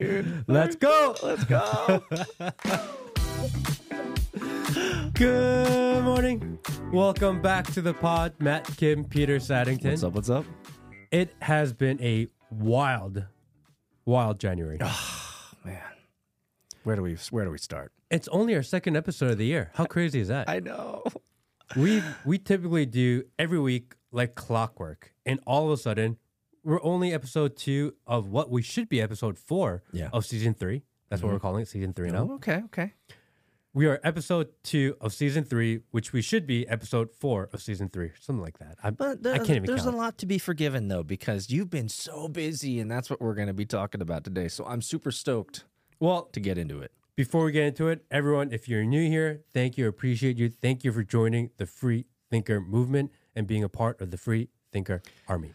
Let's go. Let's go. Good morning. Welcome back to the pod. Matt, Kim, Peter Saddington. what's up? What's up? It has been a wild, wild January. Oh, man, where do we where do we start? It's only our second episode of the year. How crazy is that? I know. we we typically do every week like clockwork, and all of a sudden, we're only episode two of what we should be episode four Yeah. of season three. That's what we're mm-hmm. calling it, season three now. Oh, mm-hmm. okay, okay. We are episode two of season three, which we should be episode four of season three, something like that. I, But I can't even there's count. a lot to be forgiven though, because you've been so busy, and that's what we're going to be talking about today. So I'm super stoked well, to get into it. before we get into it, everyone, if you're new here, thank you, appreciate you. Thank you for joining the Free Thinker movement and being a part of the Free Thinker Army.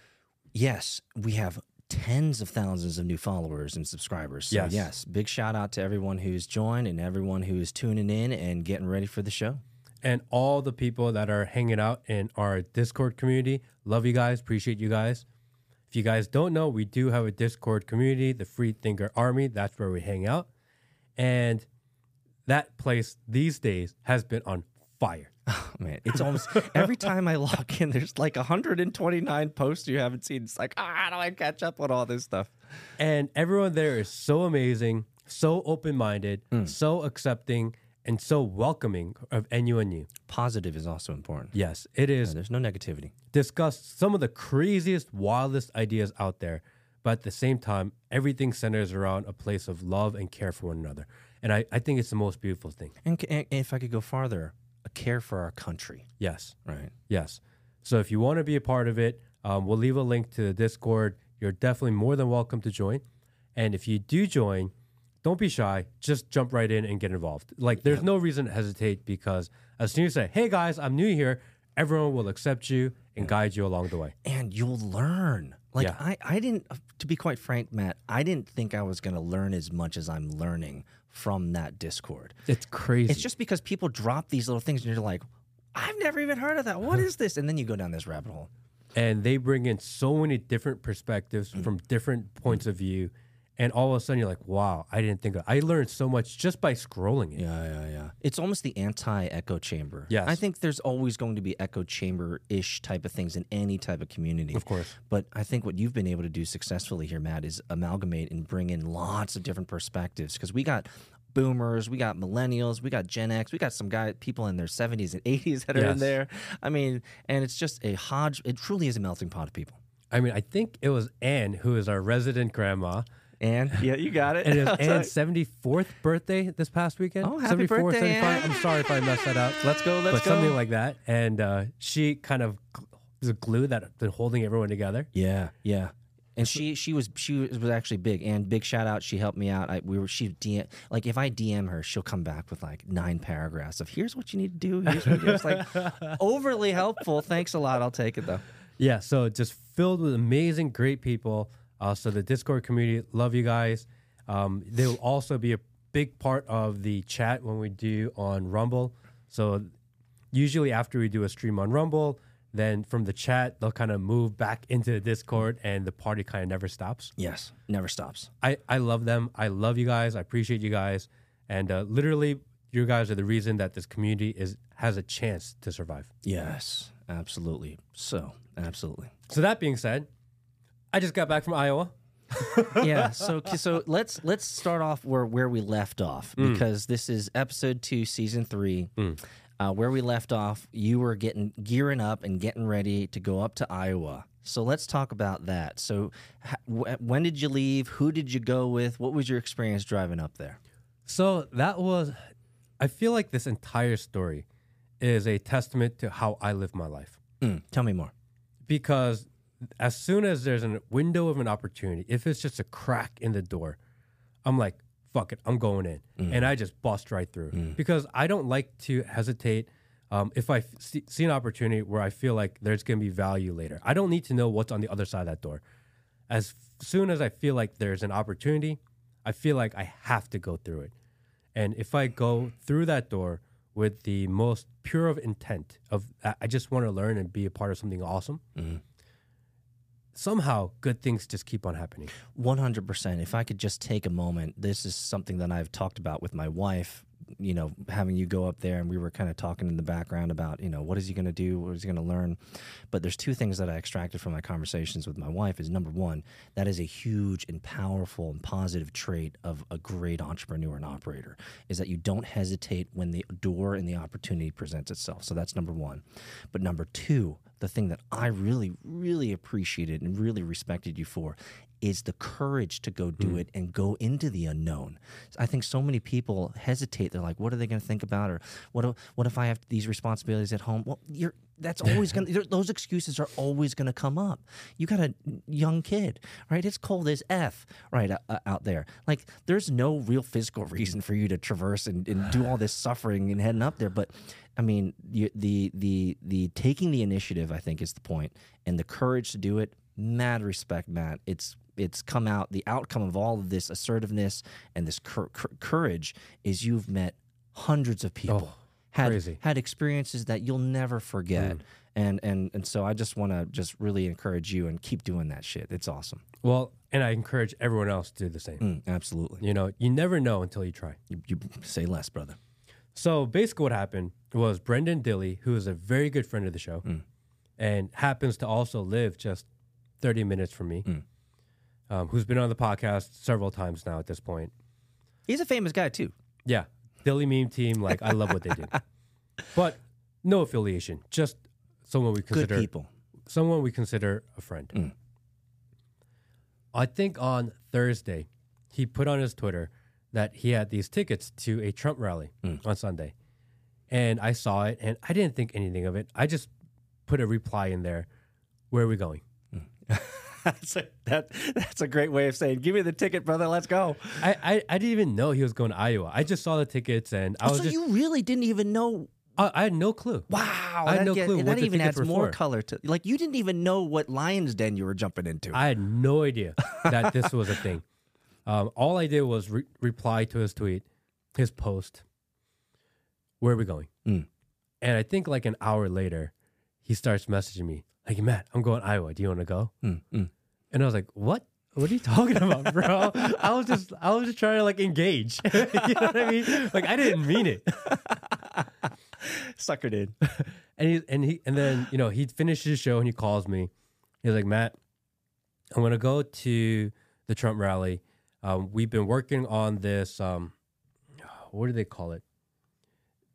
Yes, we have tens of thousands of new followers and subscribers. So Yes. yes, big shout out to everyone who's joined and everyone who is tuning in and getting ready for the show. And all the people that are hanging out in our Discord community, love you guys, appreciate you guys. If you guys don't know, we do have a Discord community, the Free Thinker Army. That's where we hang out. And that place these days has been on fire. Oh, man, it's almost every time I log in, there's like 129 posts you haven't seen. It's like, ah, how do I catch up on all this stuff? And everyone there is so amazing, so open minded, Hmm. so accepting, and so welcoming of new. Positive is also important. Yes, it is There's no negativity. Discuss some of the craziest, wildest ideas out there, but at the same time, everything centers around a place of love and care for one another. And I, I think it's the most beautiful thing. And, and if I could go farther, a care for our country, Yes, right? yes. So if you want to be a part of it, um, we'll leave a link to the Discord. You're definitely more than welcome to join. And if you do join, don't be shy. Just jump right in and get involved. Like, there's no reason to hesitate because as soon as you say, hey guys, I'm new here, everyone will accept you and guide you along the way. And you'll learn. Like Yeah. I, I didn't. To be quite frank, Matt, I didn't think I was going to learn as much as I'm learning from that Discord. It's crazy. It's just because people drop these little things, and you're like, I've never even heard of that. What is this? And then you go down this rabbit hole. and they bring in so many different perspectives Mm. from different points of view and all of a sudden you're like wow i didn't think of i learned so much just by scrolling it Yeah, yeah, yeah. It's almost the anti-echo chamber. Yes. I think there's always going to be echo chamber-ish type of things in any type of community. of course But I think what you've been able to do successfully here, Matt, is amalgamate and bring in lots of different perspectives. Because we got boomers, we got millennials, we got Gen X, we got some guy people in their 70s and 80s that are in there. I mean, and it's just a hodge. It truly is a melting pot of people. i mean i think it was anne who is our resident grandma And yeah, you got it. and it was anne's 74th birthday this past weekend Oh, happy 74, birthday, 75 Anne. i'm sorry if i messed that up let's go. Let's but go. something like that and uh, she kind of gl- was a glue that been holding everyone together Yeah, yeah. And she she was she was was actually big and big shout out. She helped me out. I we were she DM like if I DM her, she'll come back with like nine paragraphs of here's what you need to do. Here's what you do. It's like overly helpful. Thanks a lot. I'll take it though. Yeah, so just filled with amazing, great people. Uh, so the Discord community, love you guys. Um, they will also be a big part of the chat when we do on Rumble. So usually after we do a stream on Rumble, then from the chat they'll kind of move back into the Discord, and the party kind of never stops. Yes, never stops. I I love them. I love you guys. I appreciate you guys, and uh, literally, you guys are the reason that this community is has a chance to survive. Yes, absolutely. So absolutely. So that being said, I just got back from Iowa. yeah. So so let's let's start off where where we left off because this is episode two, season three. Uh, where we left off, you were getting gearing up and getting ready to go up to Iowa. So let's talk about that. So, wh- when did you leave? Who did you go with? What was your experience driving up there? So that was, I feel like this entire story is a testament to how I live my life. Mm, tell me more. Because as soon as there's a window of an opportunity, if it's just a crack in the door, I'm like, fuck it, I'm going in. And mm. I just bust right through. Mm. Because I don't like to hesitate um, if I f- see, see an opportunity where I feel like there's going to be value later. I don't need to know what's on the other side of that door. As soon as I feel like there's an opportunity, I feel like I have to go through it. And if I go through that door with the most pure of intent of I I just want to learn and be a part of something awesome, mm-hmm. Somehow good things just keep on happening. 100%. If I could just take a moment, this is something that I've talked about with my wife, you know, having you go up there and we were kind of talking in the background about, you know, what is he going to do? What is he going to learn? But there's two things that I extracted from my conversations with my wife is number one, that is a huge and powerful and positive trait of a great entrepreneur and operator is that you don't hesitate when the door and the opportunity presents itself. So that's number one. But number two, the thing that I really, really appreciated and really respected you for is the courage to go do it and go into the unknown. I think so many people hesitate. They're like, "What are they going to think about?" Or "What? if- What if I have these responsibilities at home?" Well, you're that's always going. to Those excuses are always going to come up. You got a young kid, right? It's cold as f, right uh, out there. Like, there's no real physical reason for you to traverse and, and do all this suffering and heading up there, but. I mean, you, the the the taking the initiative, I think, is the point, and the courage to do it. Mad respect, Matt. It's it's come out. The outcome of all of this assertiveness and this cour- cour- courage is you've met hundreds of oh, people, Oh, had crazy. had experiences that you'll never forget, mm. and and and so I just want to just really encourage you and keep doing that shit. It's awesome. Well, and I encourage everyone else to do the same. Mm, absolutely. You know, you never know until you try. You, you say less, brother. So basically, what happened was Brendan Dilly, who is a very good friend of the show, mm. and happens to also live just 30 minutes from me, mm. Um, who's been on the podcast several times now at this point. He's a famous guy too. Yeah, Dilly meme team, like I love what they do, but no affiliation, just someone we Good consider people. someone we consider a friend. Mm. I think on Thursday, he put on his Twitter that he had these tickets to a Trump rally mm. on Sunday. And I saw it and I didn't think anything of it. I just put a reply in there. Where are we going? Mm. that's, a, that, that's a great way of saying, "Give me the ticket, brother. Let's go." I, I, I didn't even know he was going to Iowa. I just saw the tickets and I was so just, you really didn't even know I, I had no clue. Wow, I had no get- clue what that even adds more for. color to like you didn't even know what lion's den you were jumping into. I had no idea that this was a thing. Um, all I did was re- reply to his tweet, his post. Where are we going? Mm. And I think like an hour later, he starts messaging me like, "Matt, I'm going to Iowa. Do you want to go?" Mm, mm. And I was like, "What? What are you talking about, bro?" I was just, I was just trying to like engage. you know what I mean? Like I didn't mean it. Sucker did. And he and he and then you know he finishes his show and he calls me. He's like, Matt, I'm gonna go to the Trump rally. Um, we've been working on this. Um, what do they call it?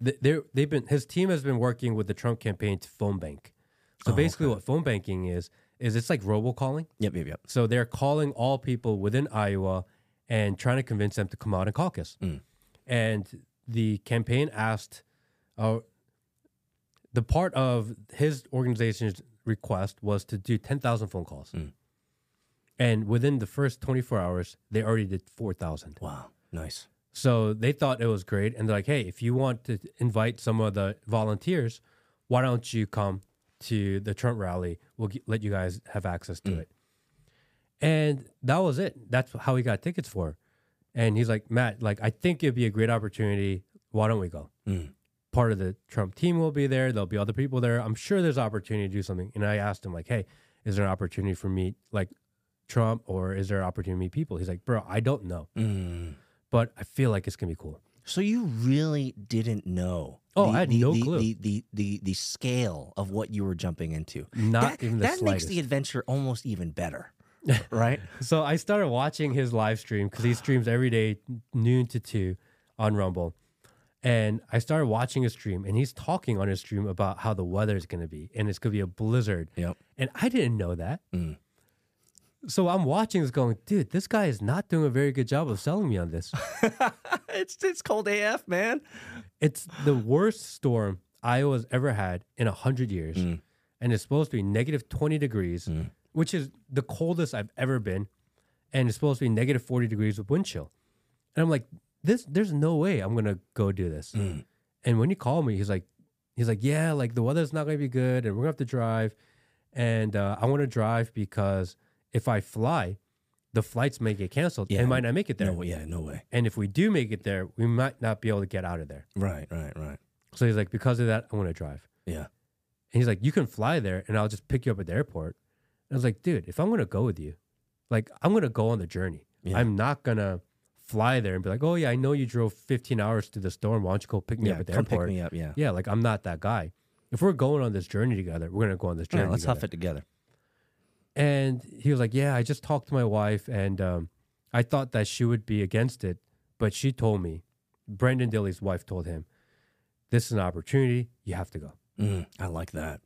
They- they've been his team has been working with the Trump campaign to phone bank. So Oh, basically, okay. what phone banking is is it's like robocalling. Yep, yep, yep. So they're calling all people within Iowa and trying to convince them to come out and caucus. Mm. And the campaign asked, uh, the part of his organization's request was to do 10,000 phone calls. Mm. And within the first 24 hours, they already did 4,000. Wow, nice. So they thought it was great. And they're like, hey, if you want to invite some of the volunteers, why don't you come to the Trump rally? We'll g- let you guys have access to it. And that was it. That's how he got tickets for. And he's like, Matt, like, I think it'd be a great opportunity. Why don't we go? Mm. Part of the Trump team will be there. There'll be other people there. I'm sure there's opportunity to do something. And I asked him, like, hey, is there an opportunity for me, like Trump, or is there an opportunity to meet people? He's like, bro, I don't know, Mm. but I feel like it's going to be cool. So you really didn't know? Oh, I had the, no the, clue. The, the the the scale of what you were jumping into. Not that even the that makes the adventure almost even better, right? So I started watching his live stream because he streams every day, noon to two, on Rumble. And I started watching his stream, and he's talking on his stream about how the weather is going to be, and it's going to be a blizzard. Yep. And I didn't know that. Mm. So I'm watching this, going, dude, this guy is not doing a very good job of selling me on this. it's it's cold AF, man. it's the worst storm Iowa's ever had in a hundred years, Mm. and it's supposed to be negative twenty degrees, which is the coldest I've ever been, and it's supposed to be negative forty degrees with wind chill. And I'm like, this, there's no way I'm gonna go do this. Mm. And when he called me, he's like, he's like, yeah, like the weather's not gonna be good, and we're gonna have to drive, and uh, I want to drive because if I fly, the flights may get canceled Yeah. and might not make it there. No, yeah, no way. And if we do make it there, we might not be able to get out of there. Right, right, right. So he's like, because of that, I want to drive. Yeah. And he's like, you can fly there and I'll just pick you up at the airport. And I was like, dude, if I'm gonna go with you, like I'm gonna go on the journey. Yeah. I'm not gonna fly there and be like, oh yeah, I know you drove 15 hours to the storm. Why don't you go pick me yeah, up at the come pick me up. Yeah. Yeah, like I'm not that guy. If we're going on this journey together, we're gonna go on this journey. Yeah, let's together. huff it together. And he was like, Yeah, I just talked to my wife and um, I thought that she would be against it, but she told me, Brendan Dilly's wife told him, This is an opportunity. You have to go. Mm, I like that.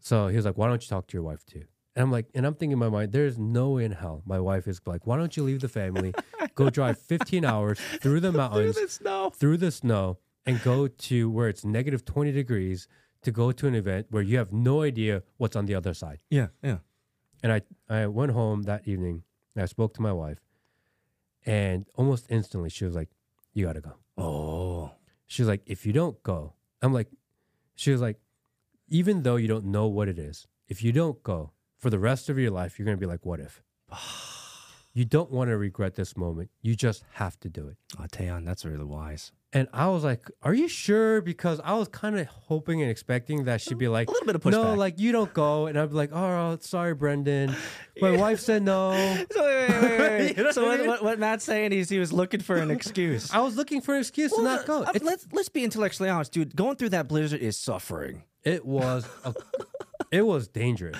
So he was like, Why don't you talk to your wife too? And I'm like, and I'm thinking in my mind, there's no way in hell my wife is like, Why don't you leave the family, go drive 15 hours through the mountains, snow. through the snow, and go to where it's negative 20 degrees to go to an event where you have no idea what's on the other side. Yeah, yeah. And I, I went home that evening and I spoke to my wife, and almost instantly she was like, You gotta go. Oh, She was like, If you don't go, I'm like, She was like, Even though you don't know what it is, if you don't go for the rest of your life, you're gonna be like, What if? You don't wanna regret this moment. You just have to do it. oh Taeyeon, that's really wise. And I was like, "Are you sure?" Because I was kind of hoping and expecting that she'd be like, A little bit of pushback." "No, like you don't go," and I'd be like, "Oh, sorry, Brendan. My wife said no." So wait, wait, wait, wait. You know so what I what, mean? what, what Matt's saying is he was looking for an excuse. I was looking for an excuse to not go. Uh, let's let's be intellectually honest, dude. Going through that blizzard is suffering. it was, a, it was dangerous.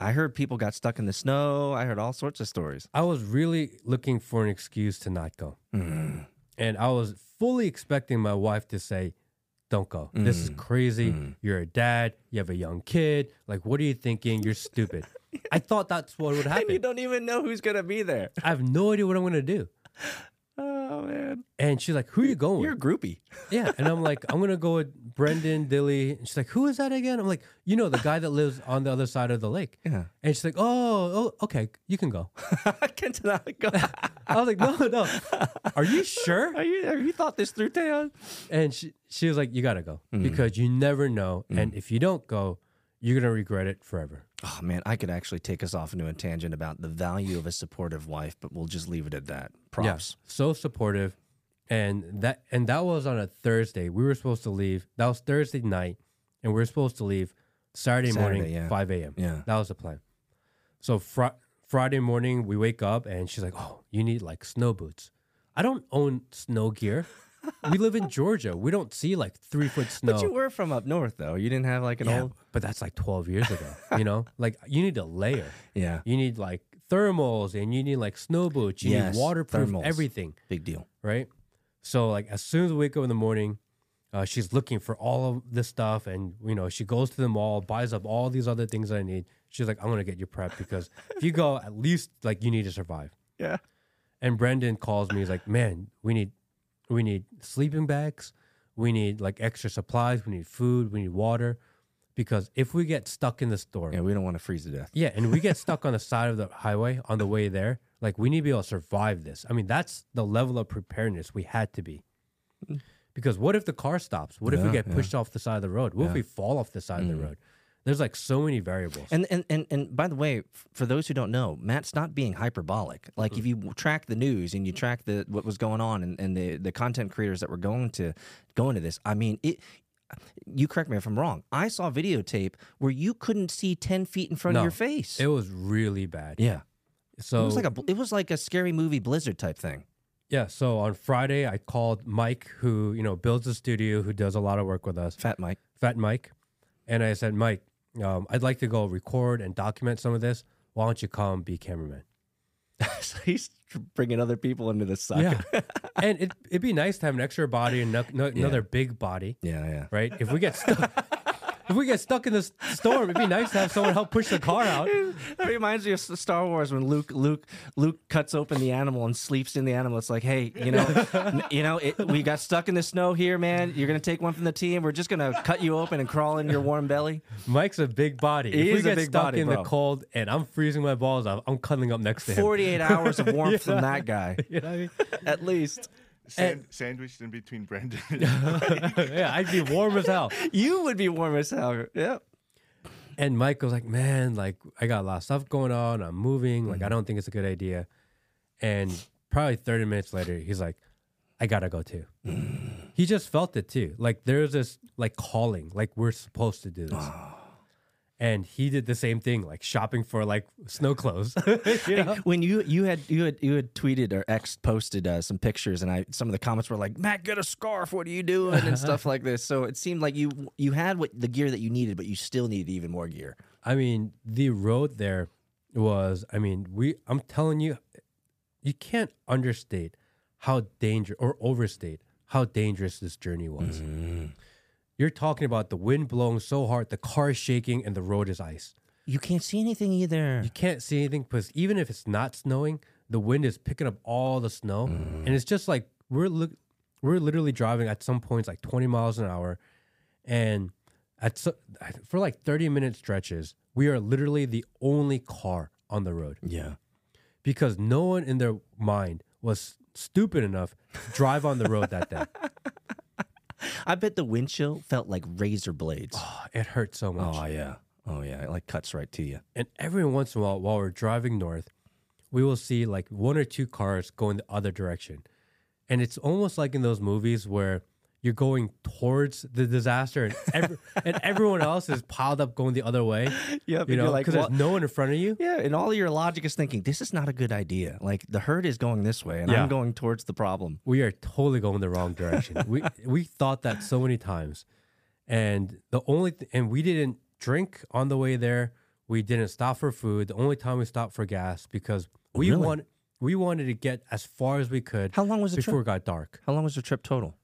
I heard people got stuck in the snow. I heard all sorts of stories. I was really looking for an excuse to not go, hmm. and I was fully expecting my wife to say, "Don't go. This is hmm. crazy. Hmm. You're a dad. You have a young kid. Like, what are you thinking? You're stupid." I thought that's what would And you don't even know who's gonna be there. I have no idea what I'm gonna do. Oh man, And she's like, "Who are you going you're a groupie. Yeah, and I'm like, "I'm gonna go with Brendan Dilly." And she's like, "Who is that again?" I'm like, "You know, the guy that lives on the other side of the lake." Yeah. And she's like, "Oh, oh, okay, you can go." I can't. Go. I was like, "No, no, are you sure?" Are you? Have you thought this through, Taeyeon? And she she was like, "You gotta go mm-hmm. because you never know, and mm. if you don't go, you're gonna regret it forever." Oh man, I could actually take us off into a tangent about the value of a supportive wife, but we'll just leave it at that. Props. Yeah, so supportive, and that and that was on a Thursday. We were supposed to leave. That was Thursday night, and we were supposed to leave Saturday, Saturday, morning, yeah. five a.m. Yeah. that was the plan. So fr- Friday morning, we wake up, and she's like, "Oh, you need like snow boots." I don't own snow gear. We live in Georgia. We don't see like three foot snow. But you were from up north, though. You didn't have like an yeah, old. but that's like twelve years ago. you know, like you need a layer. Yeah. You need like thermals, and you need like snow boots. You Yes, need waterproof thermals. everything Big deal. right? So like as soon as we wake up in the morning, uh, she's looking for all of this stuff, and you know she goes to the mall, buys up all these other things that I need. She's like, I'm gonna get you prepped because if you go, at least like you need to survive. Yeah. And Brendan calls me. He's like, Man, we need we need sleeping bags, we need like extra supplies, we need food, we need water, because if we get stuck in the storm, Yeah, we don't want to freeze to death. yeah, and we get stuck on the side of the highway on the way there. Like we need to be able to survive this. I mean, that's the level of preparedness we had to be. Mm. Because what if the car stops? What if we Yeah, get yeah. pushed off the side of the road? What if we fall off the side of the mm. road? There's like so many variables. And, and and and by the way, for those who don't know, Matt's not being hyperbolic. Like if mm-hmm. you track the news and you track the what was going on and, and the the content creators that were going to going to this, I mean it. You correct me if I'm wrong. I saw videotape where you couldn't see ten feet in front No, of your face. it was really bad. yeah, So it was like a it was like a scary movie blizzard type thing. yeah. So on Friday, I called Mike, who you know builds a studio, who does a lot of work with us. Fat Mike. Fat Mike, and I said, Mike, um, I'd like to go record and document some of this. Why don't you come be cameraman? so he's bringing other people into this suck. Yeah, and it, it'd be nice to have an extra body and no, no, another big body, yeah, yeah. right? If we get stuck, if we get stuck in this storm, it'd be nice to have someone help push the car out. That reminds me of S- Star Wars when Luke Luke Luke cuts open the animal and sleeps in the animal. It's like, hey, you know, you know, it, we got stuck in the snow here, man. You're gonna take one from the team. We're just gonna cut you open and crawl in your warm belly. Mike's a big body. He if we is a get big stuck body, in bro. the cold and I'm freezing my balls off, I'm cuddling up next to him. 48 hours of warmth from that guy, You know what I mean? at least. Sand, sandwiched in between Brendan. yeah, I'd be warm as hell. You would be warm as hell. Yeah. And was like, "Man, like I got a lot of stuff going on. I'm moving. Like I Mm-hmm. don't think it's a good idea." And probably 30 minutes later, he's like, "I gotta go too." Mm. he just felt it too. Like there's this like calling, like we're supposed to do this. And he did the same thing, like shopping for like snow clothes. you know? when you you had you had you had tweeted or X posted uh, some pictures, and I some of the comments were like, "Matt, get a scarf. What are you doing?" and stuff like this. So it seemed like you you had what the gear that you needed, but you still needed even more gear. I mean, the road there was. I mean, we. I'm telling you, you can't understate how dangerous or overstate how dangerous this journey was. You're talking about the wind blowing so hard, the car is shaking, and the road is ice. You can't see anything either. You can't see anything because even if it's not snowing, the wind is picking up all the snow, mm. and it's just like we're look, we're literally driving at some points like 20 miles an hour, and at so, for like 30 minute stretches, we are literally the only car on the road Yeah. because no one in their mind was stupid enough to drive on the road that day. I bet the windshield felt like razor blades. Oh, it hurt so much. Oh yeah. Oh yeah. It like cuts right to you. And every once in a while, while we're driving north, we will see like one or two cars going the other direction. And it's almost like in those movies where you're going towards the disaster and, every, and everyone else is piled up going the other way. Yep. You know, because well, there's no one in front of you. yeah, and all your logic is thinking this is not a good idea. Like the herd is going this way, and Yeah. I'm going towards the problem. We are totally going the wrong direction. we we thought that so many times, and the only th- and we didn't drink on the way there. We didn't stop for food. The only time we stopped for gas because we Really? want we wanted to get as far as we could How long was the before trip? it got dark. How long was the trip total?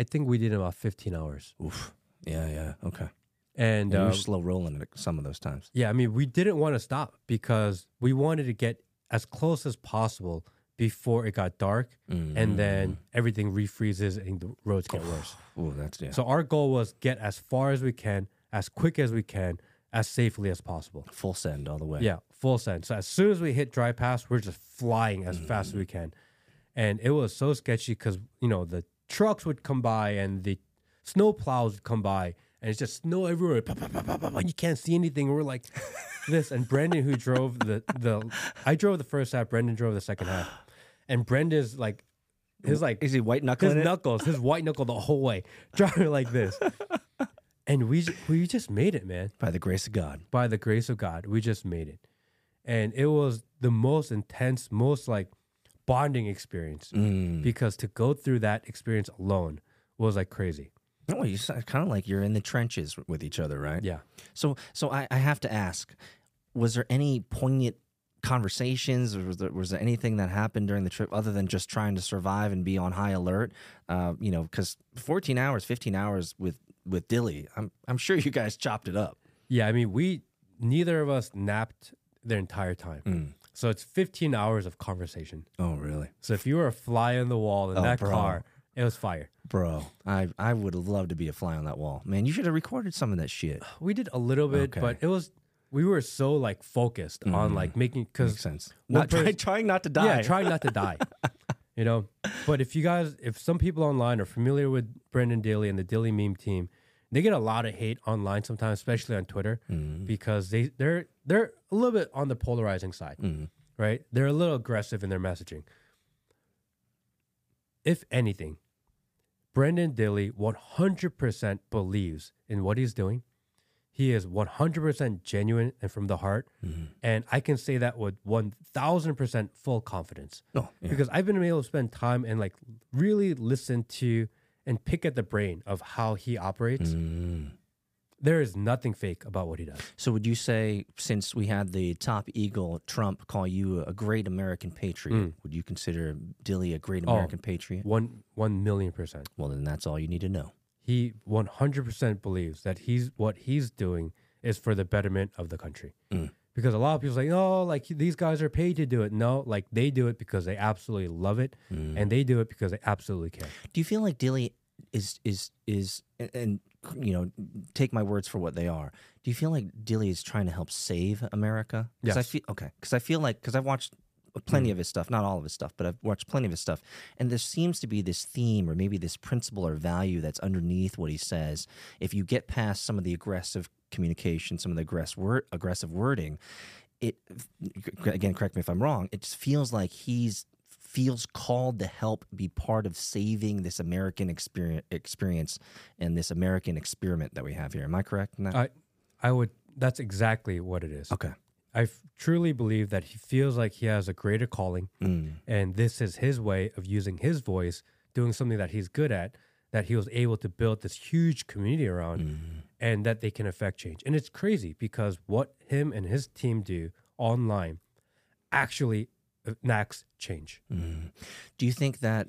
I think we did about 15 hours. Oof. Yeah. Yeah. Okay. And uh, were slow rolling at some of those times. yeah, I mean, we didn't want to stop because we wanted to get as close as possible before it got dark Mm-hmm. and then everything refreezes and the roads get worse. Oh, that's yeah. So our goal was get as far as we can, as quick as we can, as safely as possible. Full send all the way. Yeah, full send. So as soon as we hit dry pass, we're just flying as fast as we can. And it was so sketchy because, you know, the trucks would come by and the snow plows would come by and it's just snow everywhere. Pa, pa, pa. You can't see anything. We're like this. And Brendan, who drove the, the, I drove the first half, Brendan drove the second half. And Brendan's like, his like, Is he white his knuckling it? knuckles, his white knuckle the whole way, driving like this. And we, we just made it, man By the grace of God. by the grace of God, we just made it. And it was the most intense, most like bonding experience Mm. because to go through that experience alone was like crazy. Oh, you kind of like you're in the trenches with each other, right? Yeah. So, so I, I have to ask: Was there any poignant conversations, or was there, was there anything that happened during the trip other than just trying to survive and be on high alert? Uh, you know, because 14 hours, 15 hours with with Dilly, I'm I'm sure you guys chopped it up. Yeah. I mean, we, neither of us napped the entire time. Mm. So it's 15 hours of conversation. Oh, really, So if you were a fly on the wall in Oh, that bro. car, it was fire. bro? I I would love to be a fly on that wall. Man, you should have recorded some of that shit. We did a little bit, Okay. but it was, we were so like focused on like making, Makes because sense. one Not try, trying not to die. Yeah, trying not to die. you know, but if you guys, if some people online are familiar with Brendan Dilly and the Dilly meme team, they get a lot of hate online sometimes, especially on Twitter, Mm-hmm. because they they're they're a little bit on the polarizing side, Mm-hmm. right? They're a little aggressive in their messaging. If anything, Brendan Dilly 100% believes in what he's doing. He is 100% genuine and from the heart. Mm-hmm. And I can say that with 1000% full confidence Oh, yeah. because I've been able to spend time and like really listen to and pick at the brain of how he operates. Mm. There is nothing fake about what he does. So would you say, since we had the top eagle Trump call you a great American patriot, would you consider Dilly a great Oh. American patriot? One one million percent. Well, then that's all you need to know. He 100% believes that he's what he's doing is for the betterment of the country. Mm. Because a lot of people say, "Oh, like these guys are paid to do it." No, like they do it because they absolutely love it, Mm. and they do it because they absolutely care. Do you feel like Dilly is is is and, and you know take my words for what they are? Do you feel like Dilly is trying to help save America? 'Cause I feel okay because I feel like because I've watched plenty hmm. of his stuff, not all of his stuff, but I've watched plenty of his stuff, and there seems to be this theme or maybe this principle or value that's underneath what he says. If you get past some of the aggressive communication, some of the aggressive word, aggressive wording, it again correct me if i'm wrong it just feels like he's feels called to help be part of saving this american experience experience and this american experiment that we have here am i correct in that I I would that's exactly what it is. Okay. I f- truly believe that he feels like he has a greater calling, Mm. and this is his way of using his voice, doing something that he's good at, that he was able to build this huge community around, Mm. and that they can affect change. And it's crazy because what him and his team do online actually enacts change. Mm. Do you think that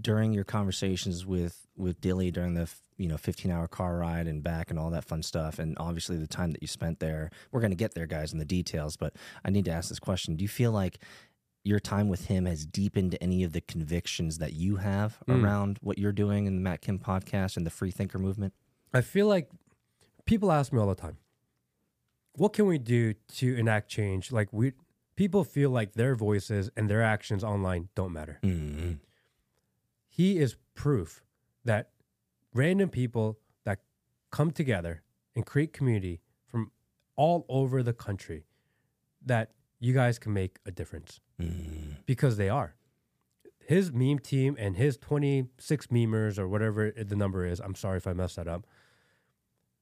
during your conversations with with Dilly during the you know 15 hour car ride and back and all that fun stuff and obviously the time that you spent there we're going to get there guys in the details but I need to ask this question do you feel like your time with him has deepened any of the convictions that you have Mm. around what you're doing in the Matt Kim podcast and the free thinker movement I feel like people ask me all the time, what can we do to enact change? Like we people feel like their voices and their actions online don't matter. mm. He is proof that random people that come together and create community from all over the country that you guys can make a difference Mm. because they are. His meme team and his 26 memers or whatever the number is, I'm sorry if I messed that up.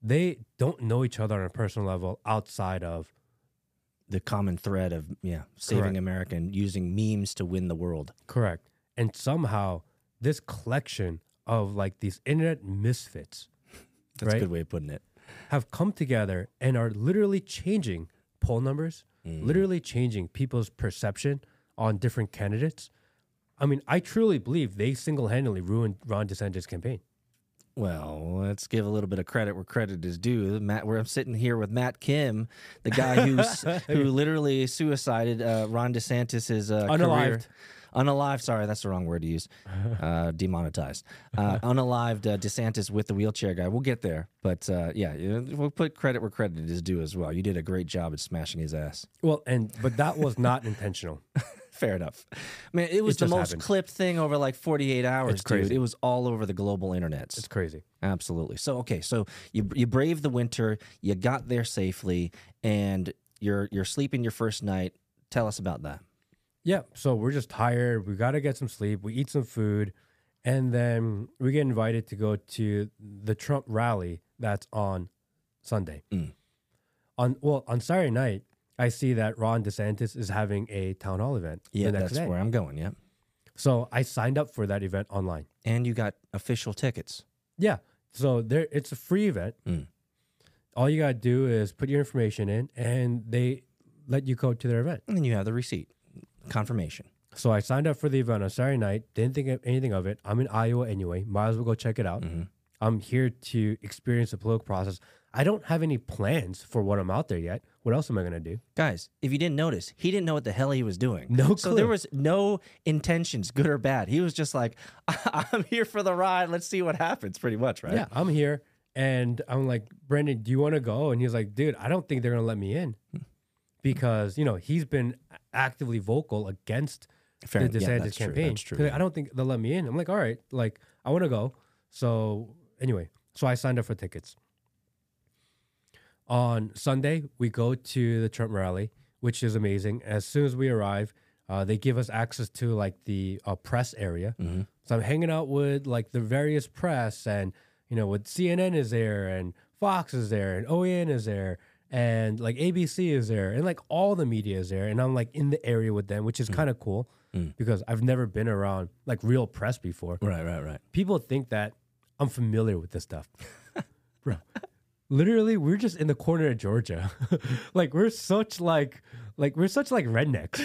They don't know each other on a personal level outside of the common thread of yeah saving Correct. America and using memes to win the world correct. And somehow this collection of like these internet misfits that's Right. a good way of putting it have come together and are literally changing poll numbers, Mm. literally changing people's perception on different candidates. I mean, I truly believe they single handedly ruined Ron DeSantis' campaign. Well, let's give a little bit of credit where credit is due. Matt, where I'm sitting here with Matt Kim, the guy who's who literally suicided uh, Ron DeSantis's uh, career. Unalived. Unalived. Sorry, that's the wrong word to use. Uh, demonetized. Uh, unalived uh, DeSantis with the wheelchair guy. We'll get there, but uh, yeah, we'll put credit where credit is due as well. You did a great job at smashing his ass. Well, and but that was not intentional. Fair enough. Man, it was It the just most happened. clipped thing over like 48 hours, It's dude. crazy. It was all over the global internet. It's crazy. Absolutely. So okay, so you you braved the winter, you got there safely, and you're you're sleeping your first night. Tell us about that. Yeah. So we're just tired. We got to get some sleep. We eat some food. And then we get invited to go to the Trump rally that's on Sunday. Mm. On well, on Saturday night, I see that Ron DeSantis is having a town hall event Yeah, the next that's day. where I'm going. Yeah, So I signed up for that event online. and you got official tickets. Yeah. So there it's a free event. Mm. All you gotta do is put your information in and they let you go to their event. And then you have the receipt, confirmation. So I signed up for the event on Saturday night. Didn't think of anything of it. I'm in Iowa anyway. Might as well go check it out. Mhm. I'm here to experience the political process. I don't have any plans for what I'm out there yet. What else am I gonna do? Guys, if you didn't notice, he didn't know what the hell he was doing. No clue. So there was no intentions, good or bad. He was just like, "I'm here for the ride. Let's see what happens." Pretty much, right? Yeah, I'm here, and I'm like, Brendan, do you want to go? And he's like, dude, I don't think they're gonna let me in Hmm. because you know he's been actively vocal against Fair the yeah, DeSantis true, campaign. true, yeah. I don't think they'll let me in. I'm like, all right, like I want to go. So anyway, so I signed up for tickets. On Sunday, we go to the Trump rally, which is amazing. As soon as we arrive, uh, they give us access to like the uh, press area. Mhm. So I'm hanging out with like the various press, and you know, with CNN is there, and Fox is there, and OAN is there, and like ABC is there, and like all the media is there, and I'm like in the area with them, which is kind of cool Mm. because I've never been around like real press before. Right, right, right. People think that I'm familiar with this stuff, bro. Literally, we're just in the corner of Georgia, like we're such like like we're such like rednecks.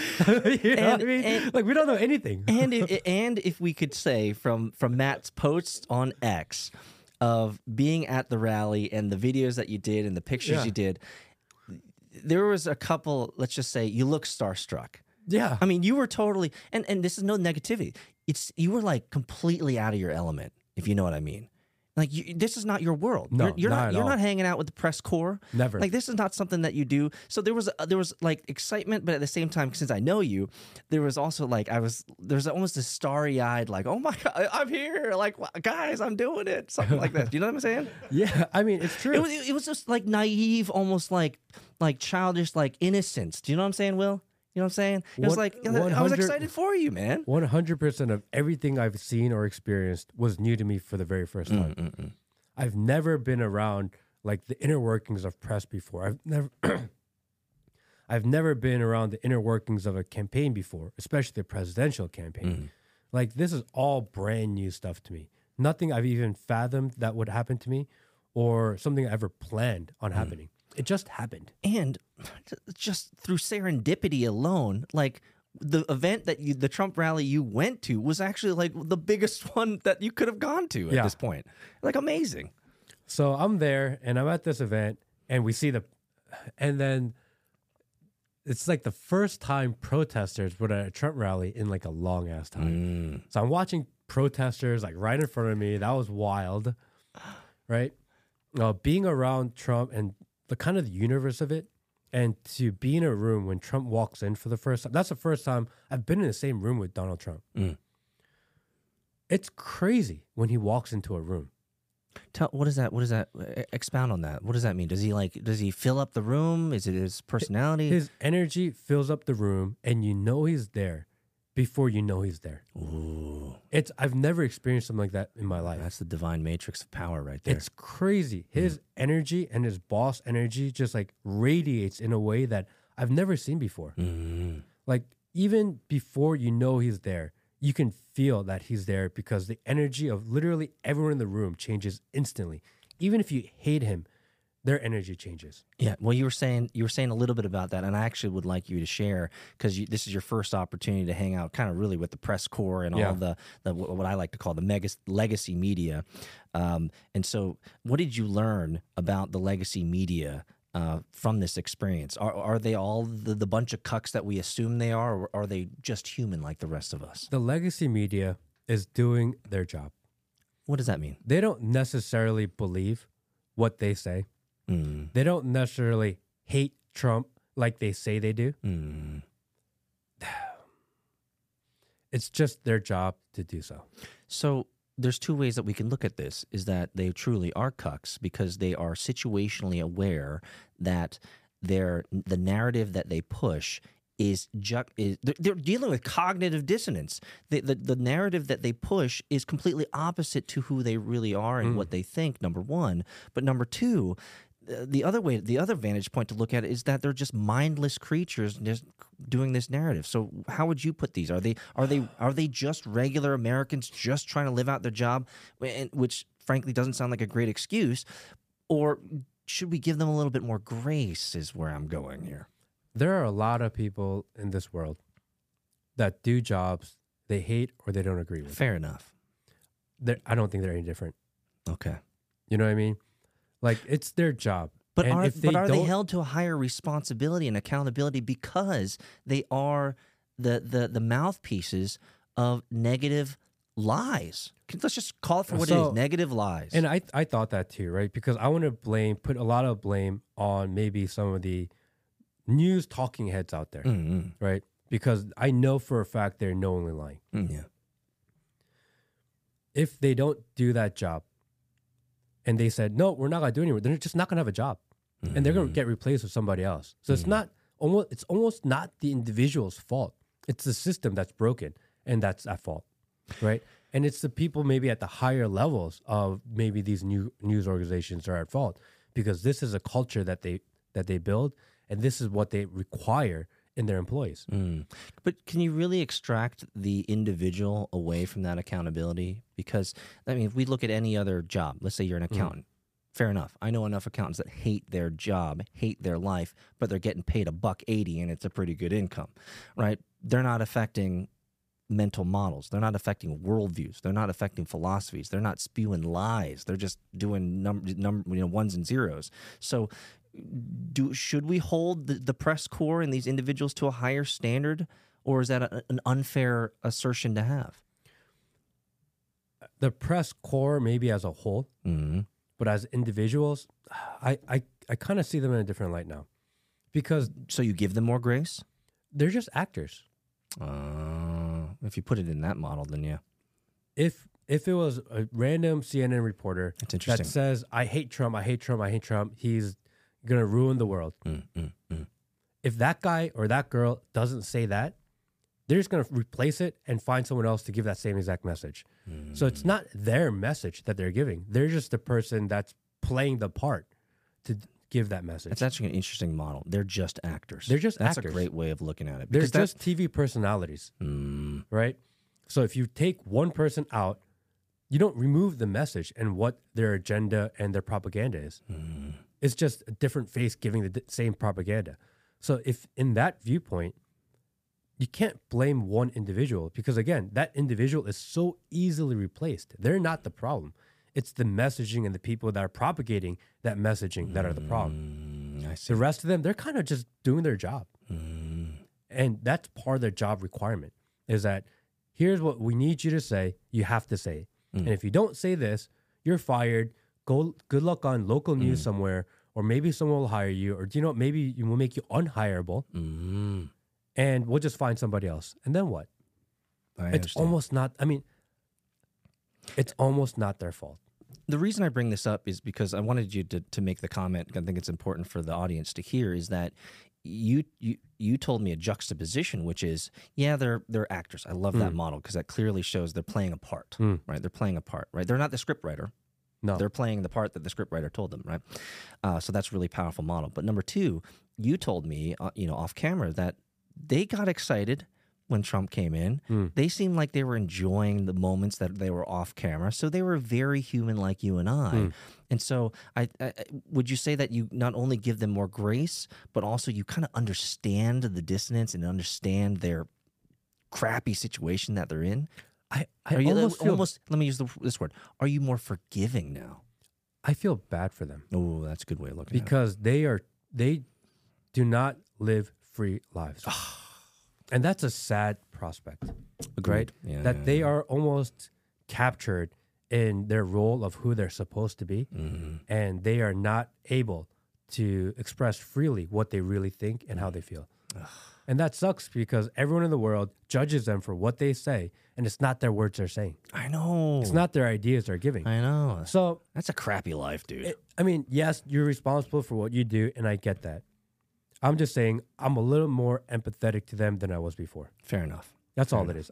you know And- what I mean? and- like we don't know anything. and if, and if we could say from from Matt's posts on X of being at the rally and the videos that you did and the pictures Yeah. you did, there was a couple. Let's just say you look starstruck. yeah, I mean, you were totally and and this is no negativity. It's you were like completely out of your element, if you know what I mean. Like you, this is not your world. No, you're, you're not not. You're all. not hanging out with the press corps. never. Like this is not something that you do. So there was uh, there was like excitement, but at the same time, since I know you, there was also like I was there's almost a starry eyed like oh my god I'm here like guys I'm doing it something like that. Do you know what I'm saying? yeah, I mean it's true. It was it was just like naive, almost like like childish like innocence. Do you know what I'm saying, Will? You know what I'm saying? It was like I was excited for you, man. One hundred percent of everything I've seen or experienced was new to me for the very first Mm, time. Mm, mm. I've never been around like the inner workings of press before. I've never I've never been around the inner workings of a campaign before, especially the presidential campaign. Mm. Like this is all brand new stuff to me. Nothing I've even fathomed that would happen to me or something I ever planned on happening. It just happened. and just through serendipity alone, like the event that you, the Trump rally you went to was actually like the biggest one that you could have gone to at Yeah. this point. Like amazing. So I'm there and I'm at this event and we see the and then it's like the first time protesters were at a Trump rally in like a long ass time. So I'm watching protesters like right in front of me. That was wild. Right? Uh, being around Trump and the kind of the universe of it and to be in a room when Trump walks in for the first time. That's the first time I've been in the same room with Donald Trump. Mm. It's crazy when he walks into a room. Tell what is that? What is that? Expound on that. What does that mean? Does he like? Does he fill up the room? Is it his personality? His energy fills up the room, and you know he's there before you know he's there. Ooh, It's I've never experienced something like that in my life. that's the divine matrix of power right there. It's crazy. His energy and his boss energy just like radiates in a way that I've never seen before. Mm. Like even before you know he's there, you can feel that he's there because the energy of literally everyone in the room changes instantly. Even if you hate him, their energy changes. Yeah, well, you were saying you were saying a little bit about that, and I actually would like you to share because this is your first opportunity to hang out, kind of really with the press corps and Yeah. all the, the what I like to call the mega legacy media. Um, and so, what did you learn about the legacy media uh, from this experience? Are are they all the, the bunch of cucks that we assume they are, or are they just human like the rest of us? The legacy media is doing their job. What does that mean? They don't necessarily believe what they say. Mm, They don't necessarily hate Trump like they say they do. mm. It's just their job to do so. So there's two ways that we can look at this is that they truly are cucks because they are situationally aware that their the narrative that they push is ju- is they're, they're dealing with cognitive dissonance. The, the the narrative that they push is completely opposite to who they really are and what they think. Number one, but number two. The other way, the other vantage point to look at it is that they're just mindless creatures just doing this narrative. So, how would you put these? Are they are they are they just regular Americans just trying to live out their job, which frankly doesn't sound like a great excuse, or should we give them a little bit more grace? Is where I'm going here. There are a lot of people in this world that do jobs they hate or they don't agree with. Fair enough. They're, I don't think they're any different. Okay. You know what I mean? Like it's their job. But And are, they but are they held to a higher responsibility and accountability because they are the the, the mouthpieces of negative lies? Let's just call it for what it So- is: negative lies. And I I thought that too, right? Because I want to blame, put a lot of blame on maybe some of the news talking heads out there, Mm, right? Because I know for a fact they're knowingly lying. mm, yeah. If they don't do that job, and they said no, we're not gonna do it anymore, they're just not gonna have a job, and they're Mm-hmm. gonna get replaced with somebody else. So it's not almost it's almost not the individual's fault. It's the system that's broken, and that's at fault, right? And it's the people maybe at the higher levels of maybe these new news organizations are at fault because this is a culture that they that they build, and this is what they require in their employees. Mm. But can you really extract the individual away from that accountability? Because I mean, if we look at any other job, let's say you're an accountant. Fair enough. I know enough accountants that hate their job, hate their life, but they're getting paid a buck eighty, and it's a pretty good income, right? They're not affecting mental models. They're not affecting worldviews. They're not affecting philosophies. They're not spewing lies. They're just doing number, number you know, ones and zeros. So, do should we hold the, the press corps and these individuals to a higher standard, or is that a, an unfair assertion to have? The press corps, maybe as a whole, Mm-hmm. but as individuals, I I, I kind of see them in a different light now, because So you give them more grace. they're just actors. Uh, if you put it in that model, then yeah, If if it was a random CNN reporter that says, "I hate Trump, I hate Trump, I hate Trump," he's gonna ruin the world. Mm, mm, mm. If that guy or that girl doesn't say that, they're just gonna replace it and find someone else to give that same exact message. So it's not their message that they're giving; they're just the person that's playing the part to give that message. That's actually an interesting model. They're just actors. They're just actors. That's actors. a great way of looking at it. They're just TV personalities, Mm, right? So if you take one person out, you don't remove the message and what their agenda and their propaganda is. mm. It's just a different face giving the d- same propaganda. So if in that viewpoint, you can't blame one individual because again, that individual is so easily replaced. They're not the problem. It's the messaging and the people that are propagating that messaging that are the problem. Mm, I see. The rest of them, they're kind of just doing their job. Mm, And that's part of their job requirement is that here's what we need you to say. You have to say it. And if you don't say this, you're fired. Go good luck on local news somewhere, or maybe someone will hire you, or do you know maybe it will make you unhireable mm. and we'll just find somebody else. And then what? I it's understand. almost not I mean it's almost not their fault. the reason I bring this up is because I wanted you to, to make the comment. I think it's important for the audience to hear is that you you you told me a juxtaposition, which is yeah, they're they're actors. I love that model because that clearly shows they're playing a part, Mm. right? They're playing a part, right? They're not the scriptwriter. No. They're playing the part that the scriptwriter told them, right? Uh, so that's a really powerful model. But number two, you told me, uh, you know, off camera that they got excited when Trump came in. Mm. They seemed like they were enjoying the moments that they were off camera. So they were very human, like you and I. Mm. And so, I, I would you say that you not only give them more grace, but also you kind of understand the dissonance and understand their crappy situation that they're in. I, I Are you almost, feel, almost? Let me use the, this word. Are you more forgiving now? I feel bad for them Oh, that's a good way of looking at it. because they are they do not live free lives. and that's a sad prospect. Agreed. Yeah, that yeah, they are almost captured in their role of who they're supposed to be Mhm. and they are not able to express freely what they really think and how they feel and that sucks because everyone in the world judges them for what they say and it's not their words they're saying I know. it's not their ideas they're giving I know. so That's a crappy life, dude. it- i mean yes you're responsible for what you do and i get that i'm just saying i'm a little more empathetic to them than i was before Fair enough. That's all it is.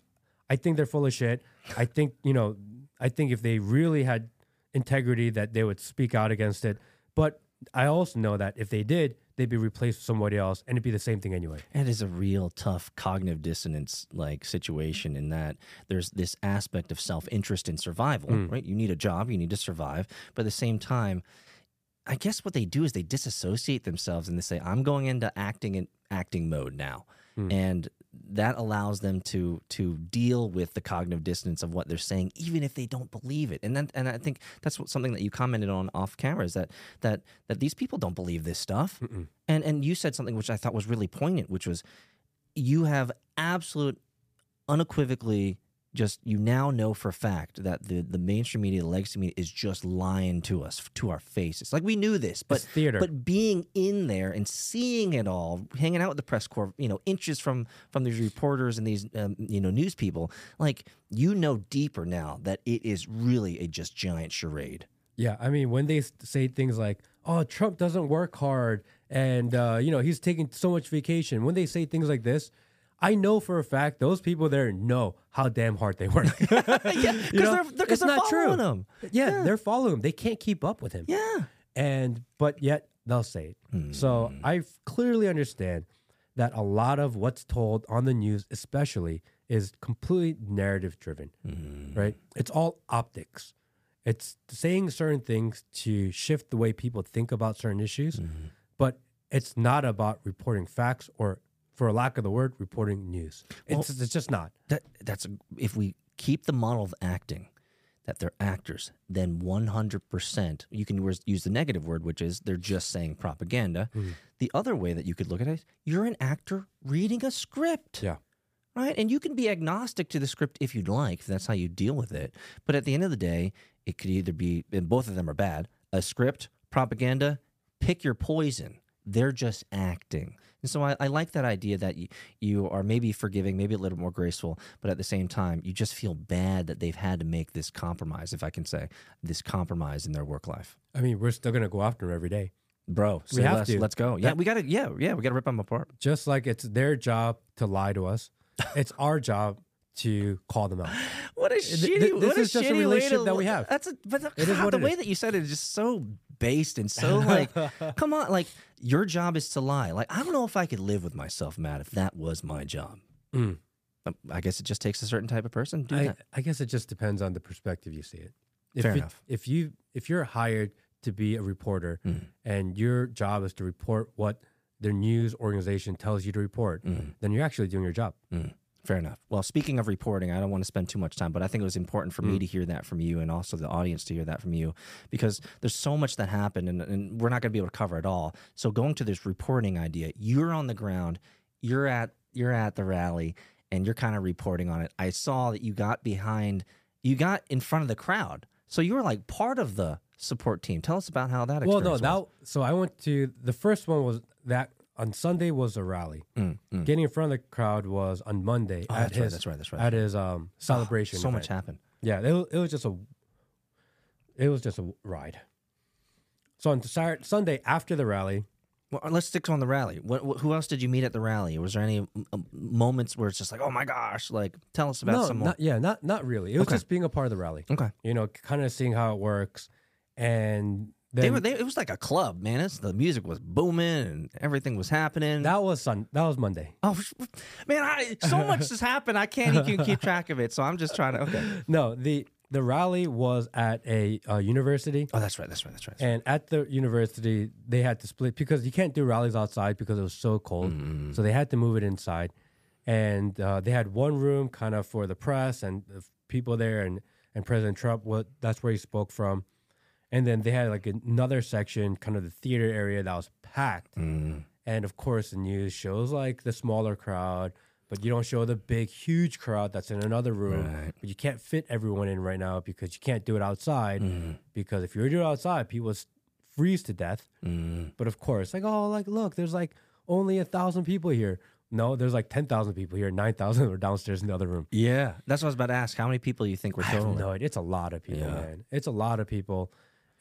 I think they're full of shit. I think, you know, I think if they really had integrity that they would speak out against it. But I also know that if they did, they'd be replaced with somebody else and it'd be the same thing anyway. It is a real tough cognitive dissonance like situation in that there's this aspect of self interest in survival, hmm. right? You need a job, you need to survive, but at the same time, I guess what they do is they disassociate themselves and they say, "I'm going into acting in acting mode now," Hmm. and that allows them to to deal with the cognitive dissonance of what they're saying, even if they don't believe it. And then, and I think that's what, something that you commented on off camera is that that that these people don't believe this stuff. And and you said something which I thought was really poignant, which was you have absolute unequivocally just you now know for a fact that the the mainstream media, the legacy media, is just lying to us to our faces. Like we knew this, but It's theater. but being in there and seeing it all, hanging out with the press corps, you know, inches from from these reporters and these um, you know news people, like you know deeper now that it is really a just giant charade. Yeah. I mean, when they say things like, oh, Trump doesn't work hard and, uh, you know, he's taking so much vacation, when they say things like this, I know for a fact those people there know how damn hard they work. yeah, because You know, they're, they're, it's they're not true. following him. yeah, they're following him. They can't keep up with him. Yeah. and but yet they'll say it. So hmm. I f- clearly understand that a lot of what's told on the news, especially, is completely narrative driven. Hmm. Right? It's all optics. It's saying certain things to shift the way people think about certain issues, hmm. but it's not about reporting facts or, for lack of the word, reporting news. It's, it's just not. That that's a, if we keep the model of acting that they're actors, then 100% you can use- the negative word, which is they're just saying propaganda. Hmm. The other way that you could look at it is you're an actor reading a script. Yeah. Right? And you can be agnostic to the script if you'd like, if that's how you deal with it. But at the end of the day, it could either be, and both of them are bad, a script, propaganda, pick your poison. They're just acting. And so I, I like that idea that you, you are maybe forgiving, maybe a little more graceful, but at the same time, you just feel bad that they've had to make this compromise, if I can say, this compromise in their work life. I mean, we're still going to go after them every day. Bro, We have less, to. let's go. Yeah, That- we got to, yeah, yeah, we got to rip them apart. Just like it's their job to lie to us, it's our job to call them out. What a th- shitty, this what a is just a shitty way relationship to that we have. That's a, but the, It God, what the it way is. that you said it is just so based and so like, come on, like your job is to lie. Like I don't know if I could live with myself, Matt, if that was my job. Mm. Um, I guess it just takes a certain type of person to do I, that. I guess it just depends on the perspective you see it. If Fair it- enough. If you if you're hired to be a reporter Mm. and your job is to report what their news organization tells you to report, Mm. then you're actually doing your job. Fair enough. Well, speaking of reporting, I don't want to spend too much time, but I think it was important for Mm. me to hear that from you and also the audience to hear that from you because there's so much that happened and, and we're not going to be able to cover it all. So going to this reporting idea, you're on the ground, you're at you're at the rally and you're kind of reporting on it. I saw that you got behind you got in front of the crowd. So you were like part of the support team. Tell us about how that Well, no, was. that so I went to the first one was that on Sunday was a rally. Mm, mm. Getting in front of the crowd was on Monday Oh, at that's right, his that's right, that's right. at his um celebration. so much happened. Yeah, it, it was just a it was just a ride. So on Saturday, Sunday after the rally, Well, uh, let's stick to on the rally. What, what, who else did you meet at the rally? Was there any moments where it's just like, oh my gosh, like tell us about no, some more? not, yeah, not not really. It was Okay. just being a part of the rally. okay, You know, kind of seeing how it works, and then they were. They, it was like a club, man. It's, the music was booming and everything was happening. that was Sun. That was Monday. oh man, I, so much has happened. I can't even keep track of it. So I'm just trying to. Okay. No, the the rally was at a uh, university. Oh, that's right. That's right. That's right. And at the university, they had to split because you can't do rallies outside because it was so cold. So they had to move it inside. And uh, they had one room kind of for the press and the people there, and, and President Trump, what that's where he spoke from. And then they had like another section, kind of the theater area that was packed. Mm. And of course, the news shows like the smaller crowd, but you don't show the big, huge crowd that's in another room. Right. But you can't fit everyone in right now because you can't do it outside. Mm. Because if you were to do it outside, people freeze to death. Mm. But of course, like, oh, like, look, there's like only a thousand people here. No, there's like 10,000 people here. 9,000 are downstairs in the other room. Yeah, that's what I was about to ask. How many people you think were total? no. It's a lot of people, Yeah. man. It's a lot of people.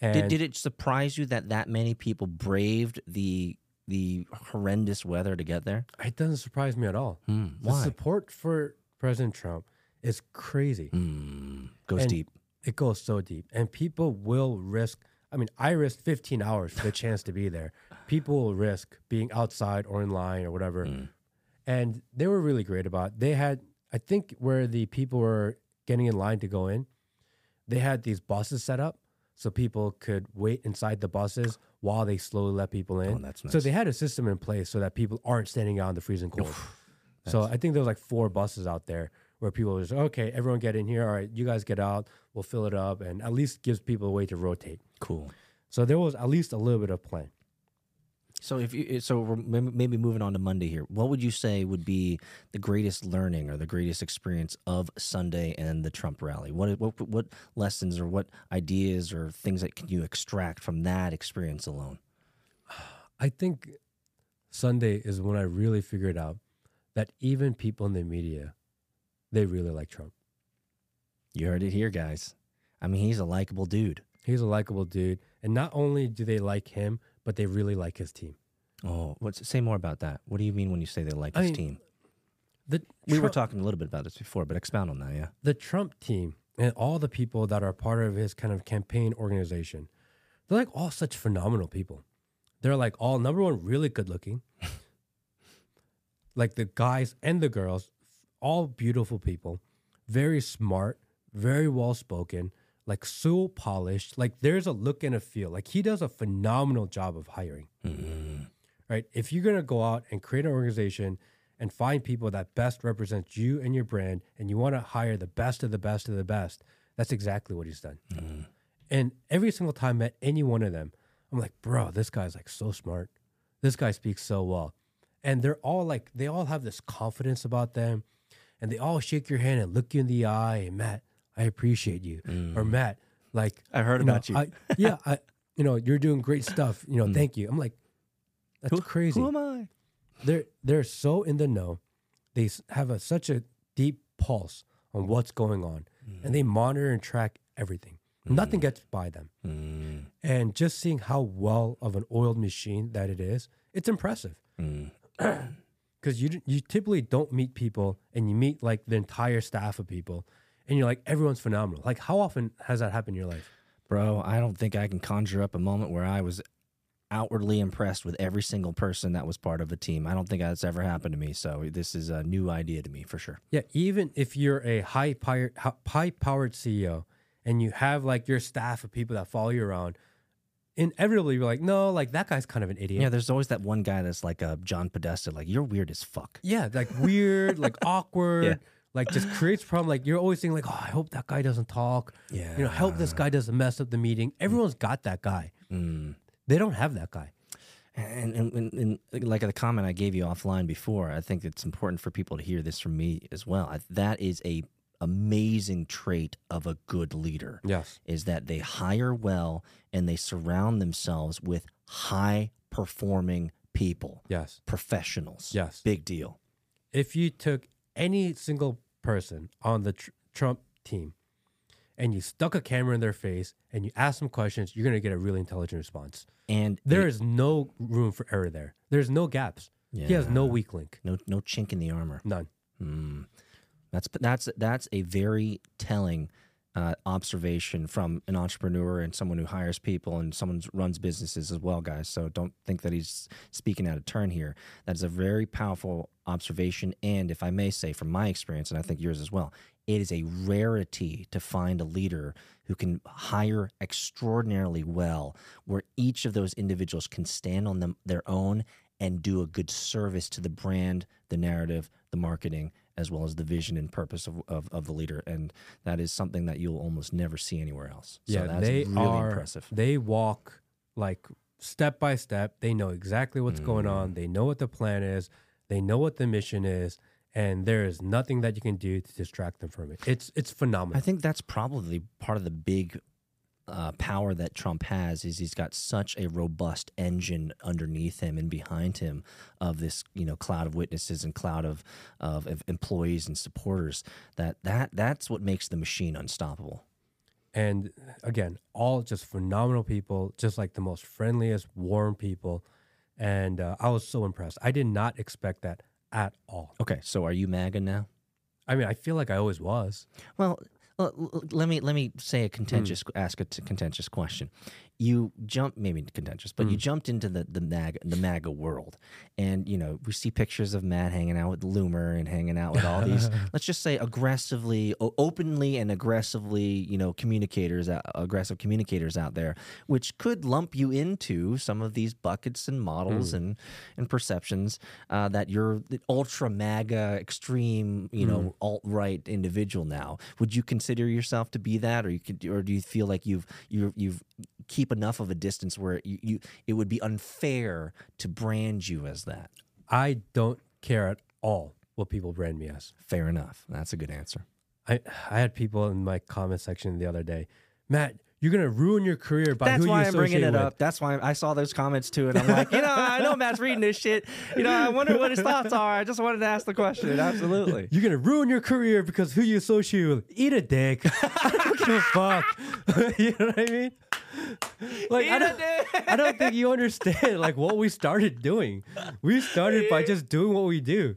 And Did, did it surprise you that that many people braved the the horrendous weather to get there? it doesn't surprise me at all. Hmm, The why? support for President Trump is crazy. Mm, goes And deep. It goes so deep, and people will risk. I mean, I risked 15 hours for the chance to be there. People will risk being outside or in line or whatever, Mm. and they were really great about. It. They had, I think, where the people were getting in line to go in, they had these buses set up so people could wait inside the buses while they slowly let people in. Oh, that's So they had a system in place so that people aren't standing out in the freezing cold. so I think there was like four buses out there where people were just okay, everyone get in here. All right, you guys get out. We'll fill it up, and at least gives people a way to rotate. Cool. So there was at least a little bit of plan. So if you so maybe moving on to Monday here, what would you say would be the greatest learning or the greatest experience of Sunday and the Trump rally? What what what lessons or what ideas or things that can you extract from that experience alone? I think Sunday is when I really figured out that even people in the media, they really like Trump. You heard it here, guys. I mean, he's a likable dude. He's a likable dude, and not only do they like him, but they really like his team. Oh, what's say more about that? What do you mean when you say they like I his mean, team? The We were talking a little bit about this before, but expound on that, yeah. the Trump team and all the people that are part of his kind of campaign organization, they're like all such phenomenal people. They're like all number one, really good looking. like the guys and the girls, all beautiful people, very smart, very well spoken, like so polished. Like there's a look and a feel. Like he does a phenomenal job of hiring. Mm-hmm. Right? If you're gonna go out and create an organization and find people that best represents you and your brand, and you want to hire the best of the best of the best, that's exactly what he's done. Mm-hmm. And every single time I met any one of them, I'm like, bro, this guy's like so smart. This guy speaks so well. And they're all like, they all have this confidence about them. And they all shake your hand and look you in the eye. And Matt, I appreciate you. Or Matt, like, I heard know, about you. I, yeah, I, you know, you're doing great stuff. You know, thank you. I'm like, that's crazy Who am I? they're they're so in the know. They have a, such a deep pulse on what's going on, and they monitor and track everything. Nothing gets by them. Mm, And just seeing how well of an oiled machine that it is, it's impressive. mm. Because you you typically don't meet people, and you meet like the entire staff of people, and you're like everyone's phenomenal. Like how often has that happened in your life? Bro, I don't think I can conjure up a moment where I was outwardly impressed with every single person that was part of a team. I don't think that's ever happened to me. So this is a new idea to me for sure. Yeah, even if you're a high powered, high powered CEO and you have like your staff of people that follow you around, inevitably you're like, no, like that guy's kind of an idiot. Yeah, there's always that one guy that's like a John Podesta, like you're weird as fuck. Yeah, like weird, like awkward. Yeah. Like just creates problem. Like you're always thinking, like, oh, I hope that guy doesn't talk. Yeah. You know, help this guy doesn't mess up the meeting. Everyone's got that guy. Mm. They don't have that guy. And, and, and, and like the comment I gave you offline before, I think it's important for people to hear this from me as well. I, that is a amazing trait of a good leader. Yes. Is that they hire well and they surround themselves with high performing people, Yes. professionals. Yes. Big deal. If you took any single person on the tr- Trump team and you stuck a camera in their face and you ask them questions, you're going to get a really intelligent response. And There is no room for error there. There's no gaps. He has no weak link. no no chink in the armor. None. Hmm. That's that's that's a very telling uh, observation from an entrepreneur and someone who hires people and someone who runs businesses as well, guys. So don't think that he's speaking out of turn here. That is a very powerful observation, and if I may say, from my experience, and I think yours as well, it is a rarity to find a leader who can hire extraordinarily well, where each of those individuals can stand on them their own and do a good service to the brand, the narrative, the marketing, as well as the vision and purpose of, of, of the leader. And that is something that you'll almost never see anywhere else. So yeah, that's they really are. impressive. They walk like step by step. They know exactly what's going Mm. on. They know what the plan is. They know what the mission is, and there is nothing that you can do to distract them from it. It's it's phenomenal. I think that's probably part of the big uh, power that Trump has is he's got such a robust engine underneath him and behind him of this you know cloud of witnesses and cloud of, of of employees and supporters that that that's what makes the machine unstoppable. and again, all just phenomenal people, just like the most friendliest, warm people. And uh, I was so impressed. I did not expect that at all. Okay, so are you MAGA now? I mean, I feel like I always was. Well, let me let me say a contentious hmm. ask a t- contentious question. You jump maybe contentious, but you mm. jumped into the the MAGA the MAGA world, and you know we see pictures of Matt hanging out with Loomer and hanging out with all these let's just say aggressively, openly and aggressively you know communicators, out, aggressive communicators out there, which could lump you into some of these buckets and models mm. and and perceptions uh, that you're the ultra MAGA extreme you know mm. alt right individual now. Would you consider yourself to be that, or you could, or do you feel like you've you you've keep enough of a distance where you, you it would be unfair to brand you as that? I don't care at all what people brand me as. Fair enough. That's a good answer. I I had people in my comment section the other day, Matt, you're gonna ruin your career by That's who why you I'm bringing it with. up. That's why I saw those comments too, and I'm like, you know, I know Matt's reading this shit. You know, I wonder what his thoughts are. I just wanted to ask the question. Absolutely. You're gonna ruin your career because who you associate with. Eat a dick. I don't give a fuck. you know what I mean? Like I don't, I don't think you understand like what we started doing. We started by just doing what we do.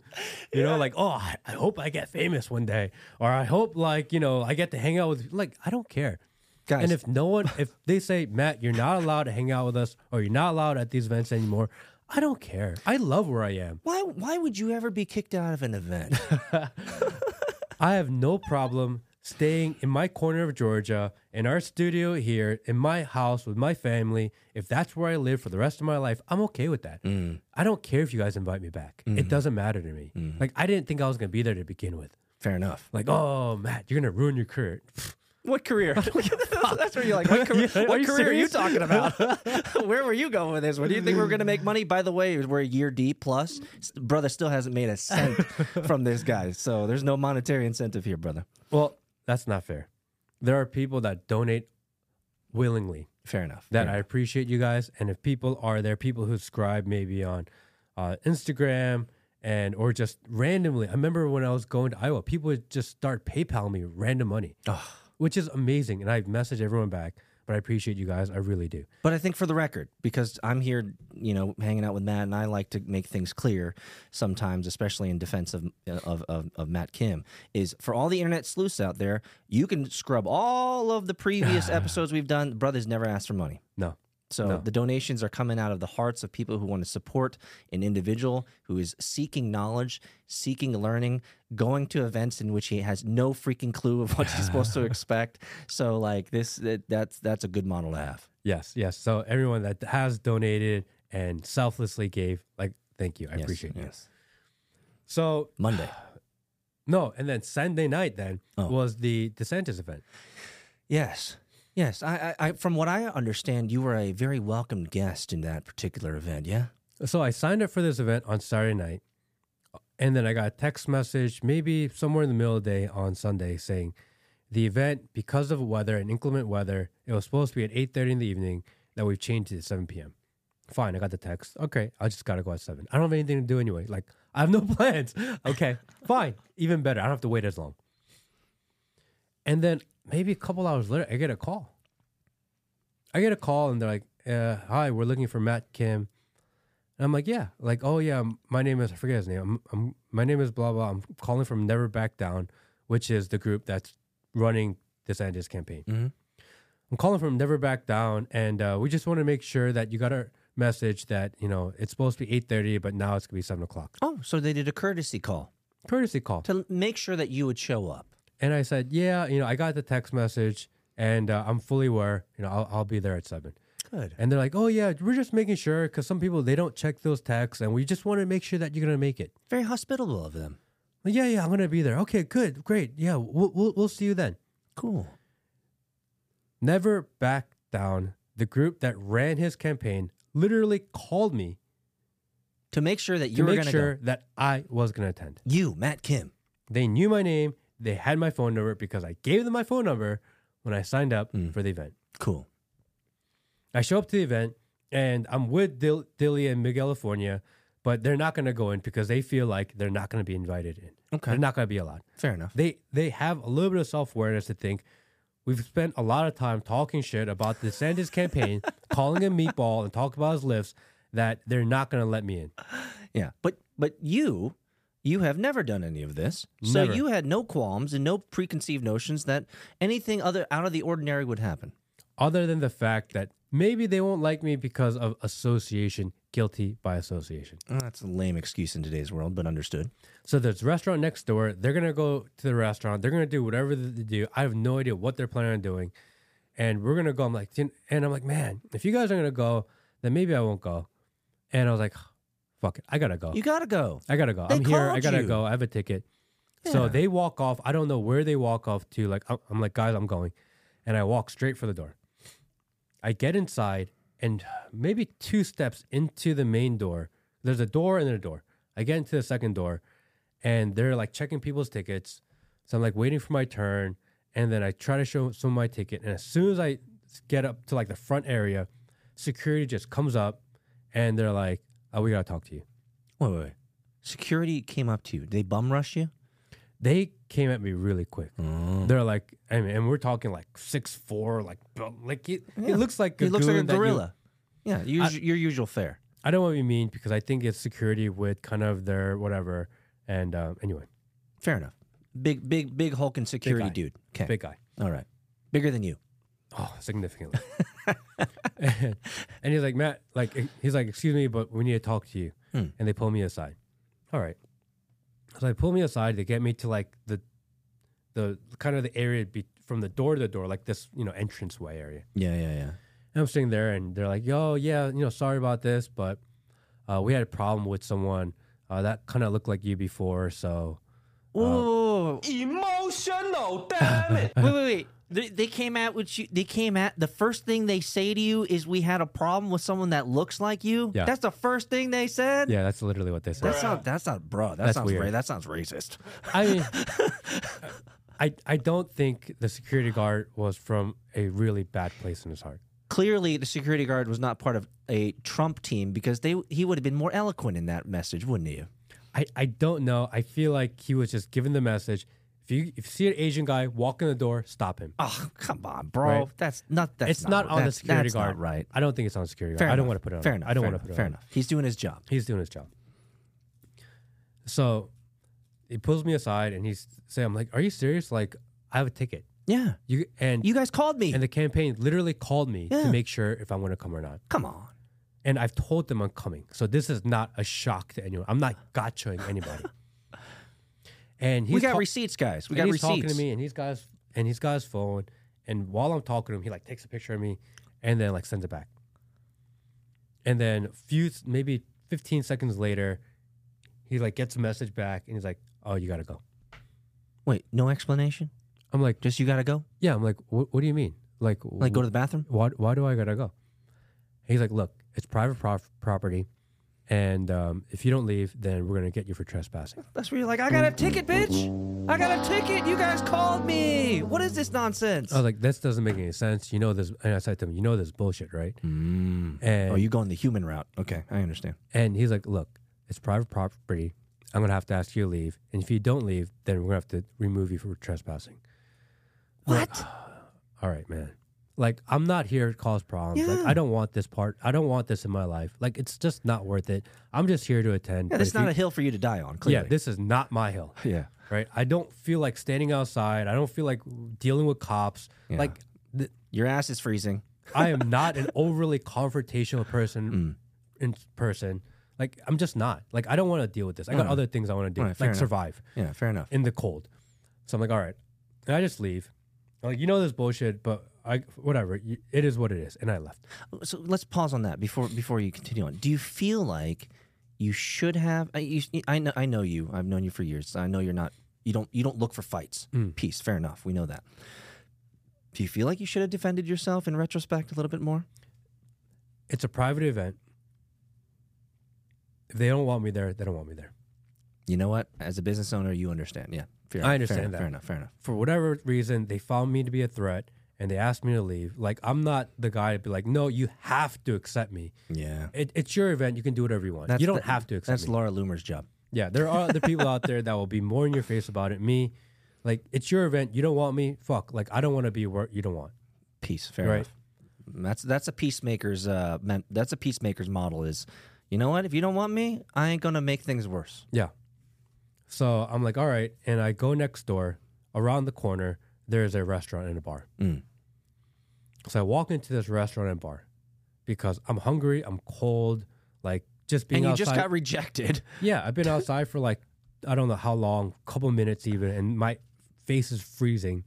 You know, like oh, I, I hope I get famous one day, or I hope like you know I get to hang out with. Like I don't care. Guys. And if no one, if they say Matt, you're not allowed to hang out with us, or you're not allowed at these events anymore, I don't care. I love where I am. Why why would you ever be kicked out of an event? I have no problem staying in my corner of Georgia, in our studio here, in my house with my family. If that's where I live for the rest of my life, I'm okay with that. Mm. I don't care if you guys invite me back. It mm-hmm. doesn't matter to me. Mm-hmm. Like, I didn't think I was going to be there to begin with. Fair enough. Like, oh, Matt, you're going to ruin your career. What career? That's where you're like, what career, Yeah, are what you career are you talking about? where were you going with this? What do you think we're going to make money? By the way, we're a year deep plus. Brother still hasn't made a cent from this guy, so there's no monetary incentive here, brother. well, that's not fair. There are people that donate willingly. Fair enough. that Fair I appreciate you guys. And if people are there, people who subscribe maybe on uh, Instagram and or just randomly. I remember when I was going to Iowa, people would just start PayPal me random money, which is amazing. And I message everyone back. But I appreciate you guys. I really do. But I think for the record, because I'm here, you know, hanging out with Matt, and I like to make things clear sometimes, especially in defense of of, of, of Matt Kim, is for all the internet sleuths out there, you can scrub all of the previous episodes we've done. Brothers never asked for money. No. So No. the donations are coming out of the hearts of people who want to support an individual who is seeking knowledge, seeking learning, going to events in which he has no freaking clue of what he's supposed to expect. So like this, that, that's that's a good model to have. Yes, yes. So everyone that has donated and selflessly gave, like, thank you. I Yes, appreciate it. yes. So Monday. no, and then Sunday night then Oh. was the DeSantis event. Yes. Yes. I, I, from what I understand, you were a very welcomed guest in that particular event. Yeah. So I signed up for this event on Saturday night, and then I got a text message, maybe somewhere in the middle of the day on Sunday, saying the event, because of weather and inclement weather, it was supposed to be at eight thirty in the evening. That we've changed it to seven p.m. Fine, I got the text. Okay, I just gotta go at seven. I don't have anything to do anyway. Like I have no plans. Okay, fine, even better. I don't have to wait as long. And then maybe a couple hours later, I get a call. I get a call and they're like, uh, "Hi, we're looking for Matt Kim." And I'm like, "Yeah." Like, "Oh yeah, my name is I forget his name. I'm, I'm my name is blah blah. I'm calling from Never Back Down, which is the group that's running DeSantis campaign. Mhm. I'm calling from Never Back Down, and uh, we just want to make sure that you got our message that you know it's supposed to be 8:30, but now it's gonna be seven o'clock. Oh, so they did a courtesy call Courtesy call. to make sure that you would show up. And I said, "Yeah, you know, I got the text message, and uh, I'm fully aware. You know, I'll, I'll be there at 7. Good. And they're like, "Oh yeah, we're just making sure because some people they don't check those texts, and we just want to make sure that you're gonna make it." Very hospitable of them. Like, yeah, yeah, I'm gonna be there. Okay, good, great. Yeah, we'll we'll, we'll see you then. Cool. Never back down. The group that ran his campaign literally called me To make sure that to you were make going to sure go. that I was gonna attend. You, Matt Kim. They knew my name. They had my phone number because I gave them my phone number when I signed up Mm. for the event. Cool. I show up to the event and I'm with Dil- Dilly and Miguel California, but they're not going to go in because they feel like they're not going to be invited in. Okay. They're not going to be allowed. Fair enough. They they have a little bit of self awareness to think we've spent a lot of time talking shit about the DeSantis campaign, calling him meatball and talk about his lifts that they're not going to let me in. Yeah. But but you you have never done any of this. So Never. you had no qualms and no preconceived notions that anything other out of the ordinary would happen. Other than the fact that maybe they won't like me because of association, guilty by association. Well, that's a lame excuse in today's world, but understood. So there's a restaurant next door. They're gonna go to the restaurant. They're gonna do whatever they do. I have no idea what they're planning on doing, and we're gonna go. I'm like, and I'm like, man, if you guys are gonna go, then maybe I won't go. And I was like, fuck it, I gotta go. You got to go. I gotta go. They I'm here. I gotta you. go. I have a ticket. So they walk off. I don't know where they walk off to. Like I'm, I'm like, guys, I'm going, and I walk straight for the door. I get inside, and maybe two steps into the main door. There's a door and then a door. I get into the second door, and they're like checking people's tickets. So I'm like waiting for my turn, and then I try to show some of my ticket. And as soon as I get up to like the front area, security just comes up, and they're like, "Oh, we gotta talk to you." Wait, wait, wait. Security came up to you. Did They bum rush you? they came at me really quick. They're like, I mean, and we're talking like six four, like like it, Yeah. it looks like it looks like a that you- gorilla. yeah, us- your usual fare. I don't want to be mean because I think it's security with kind of their whatever. And um, anyway, Fair enough. Big, big, big hulking security guy. dude. Okay. big guy. All right. Bigger than you. Oh, significantly. and, and he's like, Matt, like he's like, excuse me, but we need to talk to you. Hmm. And they pull me aside. All right. So they pull me aside. They get me to like the the kind of the area be, from the door to the door, like this, you know, entranceway area. Yeah, yeah, yeah. And I'm sitting there, and they're like, "Yo, yeah, you know, sorry about this, but uh, we had a problem with someone uh, that kind of looked like you before, so Whoa. Emotional, damn it. wait, wait, wait. They, they came at with you. They came at the first thing they say to you is we had a problem with someone that looks like you. Yeah. That's the first thing they said. yeah, that's literally what they said. That's not. That's not, bro. That That's sounds weird. ra- That sounds racist. I mean, I I don't think the security guard was from a really bad place in his heart. Clearly, the security guard was not part of a Trump team because they he would have been more eloquent in that message, wouldn't he? I I don't know. I feel like he was just given the message. If you if you see an Asian guy walk in the door, stop him. Oh, come on, bro. Right. That's not. That's it's not, on the that's- security that's guard. Not right. I don't think it's on the security Fair guard. I don't want to put it on. Fair enough. I don't want to put it Fair on. him. enough. He's doing his job. He's doing his job. So he pulls me aside and he's saying, "I'm like, are you serious? Like, I have a ticket. Yeah. You and You guys called me. and the campaign literally called me Yeah. to make sure if I'm going to come or not. come on. And I've told them I'm coming. So this is not a shock to anyone. I'm not gotchaing anybody. And he's we got ta- receipts, guys. We and got he's receipts. talking to me, and he's got his, and he's got his phone. And while I'm talking to him, he like takes a picture of me, and then like sends it back. And then few maybe 15 seconds later, he like gets a message back, and he's like, "Oh, you gotta go." Wait, no explanation. I'm like, Just you got to go. "Yeah." I'm like, "What? What do you mean? Like, Like go to the bathroom. why? Why do I gotta go?" He's like, "Look, it's private prof- property." And um, if you don't leave, then we're gonna get you for trespassing. That's where you're like, I got a ticket, bitch. I got a ticket. You guys called me. What is this nonsense? I was like, "This doesn't make any sense." You know this, and I said to him, "You know this bullshit, right?" Mm. And Oh, you going the human route? Okay, I understand. And he's like, "Look, it's private property. I'm gonna have to ask you to leave, and if you don't leave, then we're gonna have to remove you for trespassing." What? All right, man. Like, I'm not here to cause problems. Like, Yeah. I don't want this part. I don't want this in my life. Like, it's just not worth it. I'm just here to attend. Yeah, but this not you- a hill for you to die on. yeah. This is not my hill, yeah. right? I don't feel like standing outside. I don't feel like dealing with cops. Yeah. Like, th- Your ass is freezing. I am not an overly confrontational Mm. person in person. Like, I'm just not. Like, I don't want to deal with this. I got No. other things I want to do, Right, like enough. survive. Yeah, fair enough. in the cold. So I'm like, all right. And I just leave. I'm like, you know this bullshit, but I whatever. You- It is what it is. And I left. So let's pause on that before before you continue on. Do you feel like you should have? I, you, I know I know you. I've known you for years. I know you're not. You don't. You don't look for fights. Mm. Peace. Fair enough. We know that. Do you feel like you should have defended yourself in retrospect a little bit more? It's a private event. If they don't want me there, they don't want me there. You know what? As a business owner, you understand. Yeah. Fair I understand fair, that. Fair enough. Fair enough. For whatever reason, they found me to be a threat and they asked me to leave. Like I'm not the guy to be like, no, you have to accept me. Yeah. It, it's your event. You can do whatever you want. you don't the- have to accept That's me. Laura Loomer's job. Yeah, there are other people out there that will be more in your face about it. Me, like it's your event. You don't want me. Fuck. Like I don't want to be where you don't want. Peace. Fair Right. enough. That's that's a peacemaker's uh men, that's a peacemaker's model is you know what if you don't want me I ain't gonna make things worse. Yeah. So I'm like, all right. And I go next door. Around the corner, there's a restaurant and a bar. Mm. So I walk into this restaurant and bar because I'm hungry. I'm cold. Like just being and you outside. just got rejected. yeah, I've been outside for like I don't know how long, couple minutes even, and my face is freezing.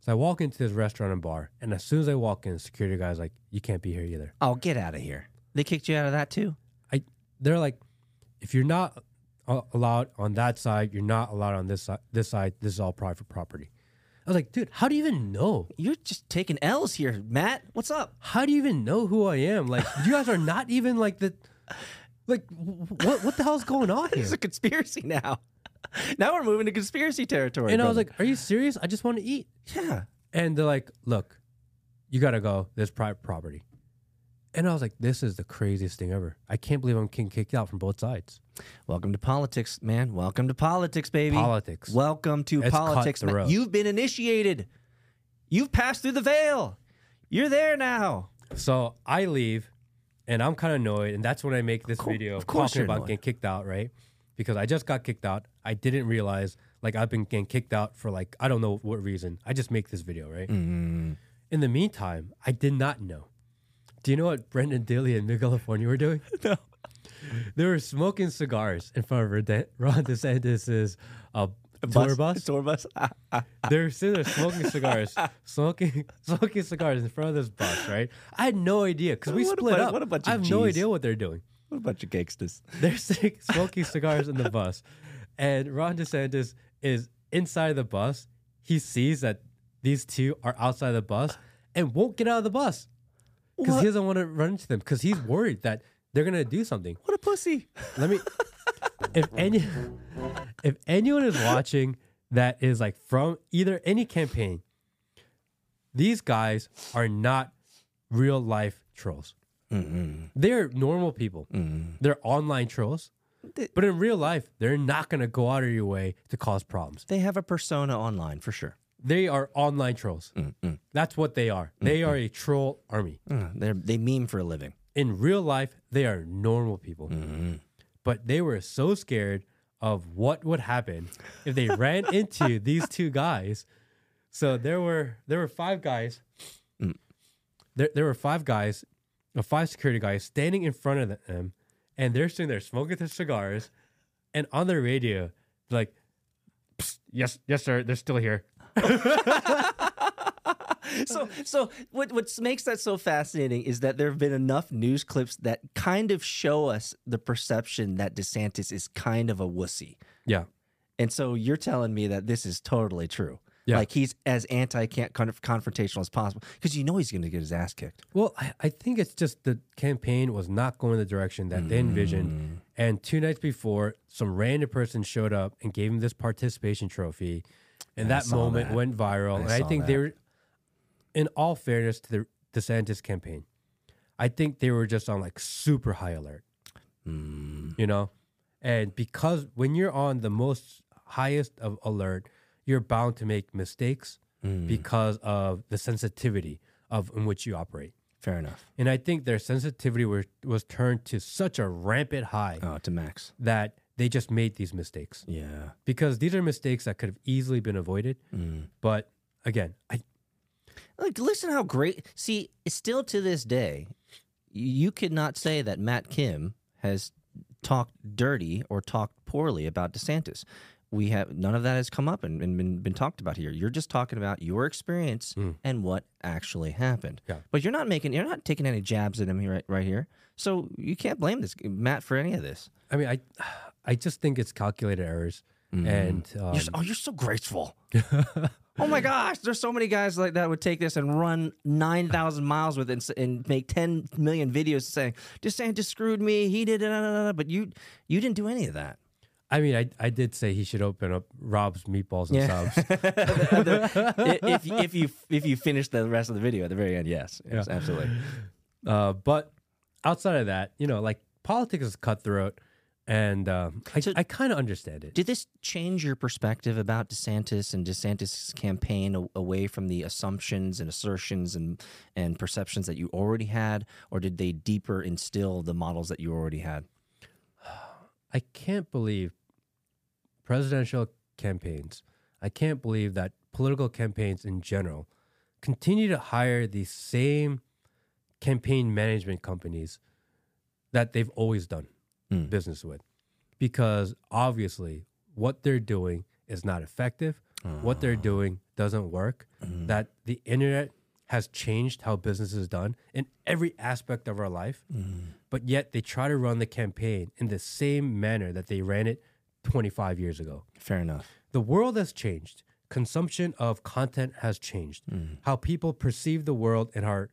So I walk into this restaurant and bar, and as soon as I walk in, security guy's like, "You can't be here either." Oh, get out of here. They kicked you out of that too? I they're like, if you're not allowed on that side, you're not allowed on this side. This side, this is all private property. I was like, dude, how do you even know? You're just taking L's here, Matt. What's up? How do you even know who I am? Like, you guys are not even like the, like, what what the hell's going on here? It's a conspiracy now. now we're moving to conspiracy territory. And I was like, are you serious? I just want to eat. yeah. And they're like, look, you gotta go. There's private property. And I was like, this is the craziest thing ever. I can't believe I'm getting kicked out from both sides. Welcome to politics, man. Welcome to politics, baby. Politics. Welcome to It's politics. man. cutthroat. You've been initiated. You've passed through the veil. You're there now. So I leave, and I'm kind of annoyed, and that's when I make this video of course talking you're about annoyed. getting kicked out, right? Because I just got kicked out. I didn't realize like I've been getting kicked out for like I don't know what reason. I just make this video, right? Mm. In the meantime, I did not know. Do you know what Brendan Dilly and Miguel California were doing? No. They were smoking cigars in front of Ron DeSantis' uh, tour bus. Tour bus. They were sitting there smoking cigars, smoking smoking cigars in front of this bus, right? I had no idea because we What a split bu- up. what a bunch of I have no idea what they're doing. what a bunch of gangsters. They're sitting, smoking cigars in the bus, and Ron DeSantis is inside the bus. He sees that these two are outside the bus and won't get out of the bus because he doesn't want to run into them because he's worried that they're gonna do something. What a pussy. Let me. if any, if anyone is watching that is like from either any campaign, these guys are not real life trolls. They're normal people. They're online trolls. They- But in real life, they're not going to go out of your way to cause problems. They have a persona online for sure. They are online trolls. Mm, That's what they are. They are a troll army. Uh, They they meme for a living. In real life, they are normal people. But they were so scared of what would happen if they ran into these two guys. So there were there were five guys. There there were five guys, uh, five security guys standing in front of them, and they're sitting there smoking their cigars, and on their radio, like, yes, yes, sir, they're still here. so so what what makes that so fascinating is that there have been enough news clips that kind of show us the perception that DeSantis is kind of a wussy. Yeah. And so you're telling me that this is totally true. Yeah. Like he's as anti confrontational as possible because you know he's going to get his ass kicked. Well, I, I think it's just the campaign was not going the direction that they envisioned. Mm. And two nights before, some random person showed up and gave him this participation trophy. And that moment that. went viral. I and I think they were, in all fairness to the DeSantis campaign, I think they were just on like super high alert, Mm. you know? And because when you're on the most highest of alert, you're bound to make mistakes Mm. because of the sensitivity of in which you operate. Fair enough. And I think their sensitivity were, was turned to such a rampant high Oh, to Max. that they just made these mistakes. Yeah. Because these are mistakes that could have easily been avoided. Mm. But again, I, Like, listen how great. See, still to this day, you could not say that Matt Kim has talked dirty or talked poorly about DeSantis. We have none of that has come up and, and been, been talked about here. You're just talking about your experience and what actually happened. Yeah. But you're not making, you're not taking any jabs at him here, right, right here. So you can't blame this Matt for any of this. I mean, I, I just think it's calculated errors. And um, You're, so- oh, you're so graceful. oh my gosh, there's so many guys like that would take this and run 9,000 miles with it and, and make 10 million videos saying, DeSantis screwed me, he did it, da, da, da, da." but you you didn't do any of that. I mean, I, I did say he should open up Ron's meatballs and Yeah. subs. If, if you if you finish the rest of the video at the very end, yes, yes Yeah. absolutely. Uh, but outside of that, you know, like politics is cutthroat. And um, I, So- I kind of understand it. Did this change your perspective about DeSantis and DeSantis' campaign a- away from the assumptions and assertions and and perceptions that you already had, or did they deeper instill the models that you already had? I can't believe presidential campaigns. I can't believe that political campaigns in general continue to hire the same campaign management companies that they've always done Mm. business with. Because obviously, what they're doing is not effective. What they're ah. doing doesn't work. Hmm. That the internet has changed how business is done in every aspect of our life hmm. But yet they try to run the campaign in the same manner that they ran it 25 years ago. Fair enough. The world has changed. Consumption of content has changed. Mm-hmm. How people perceive the world and how,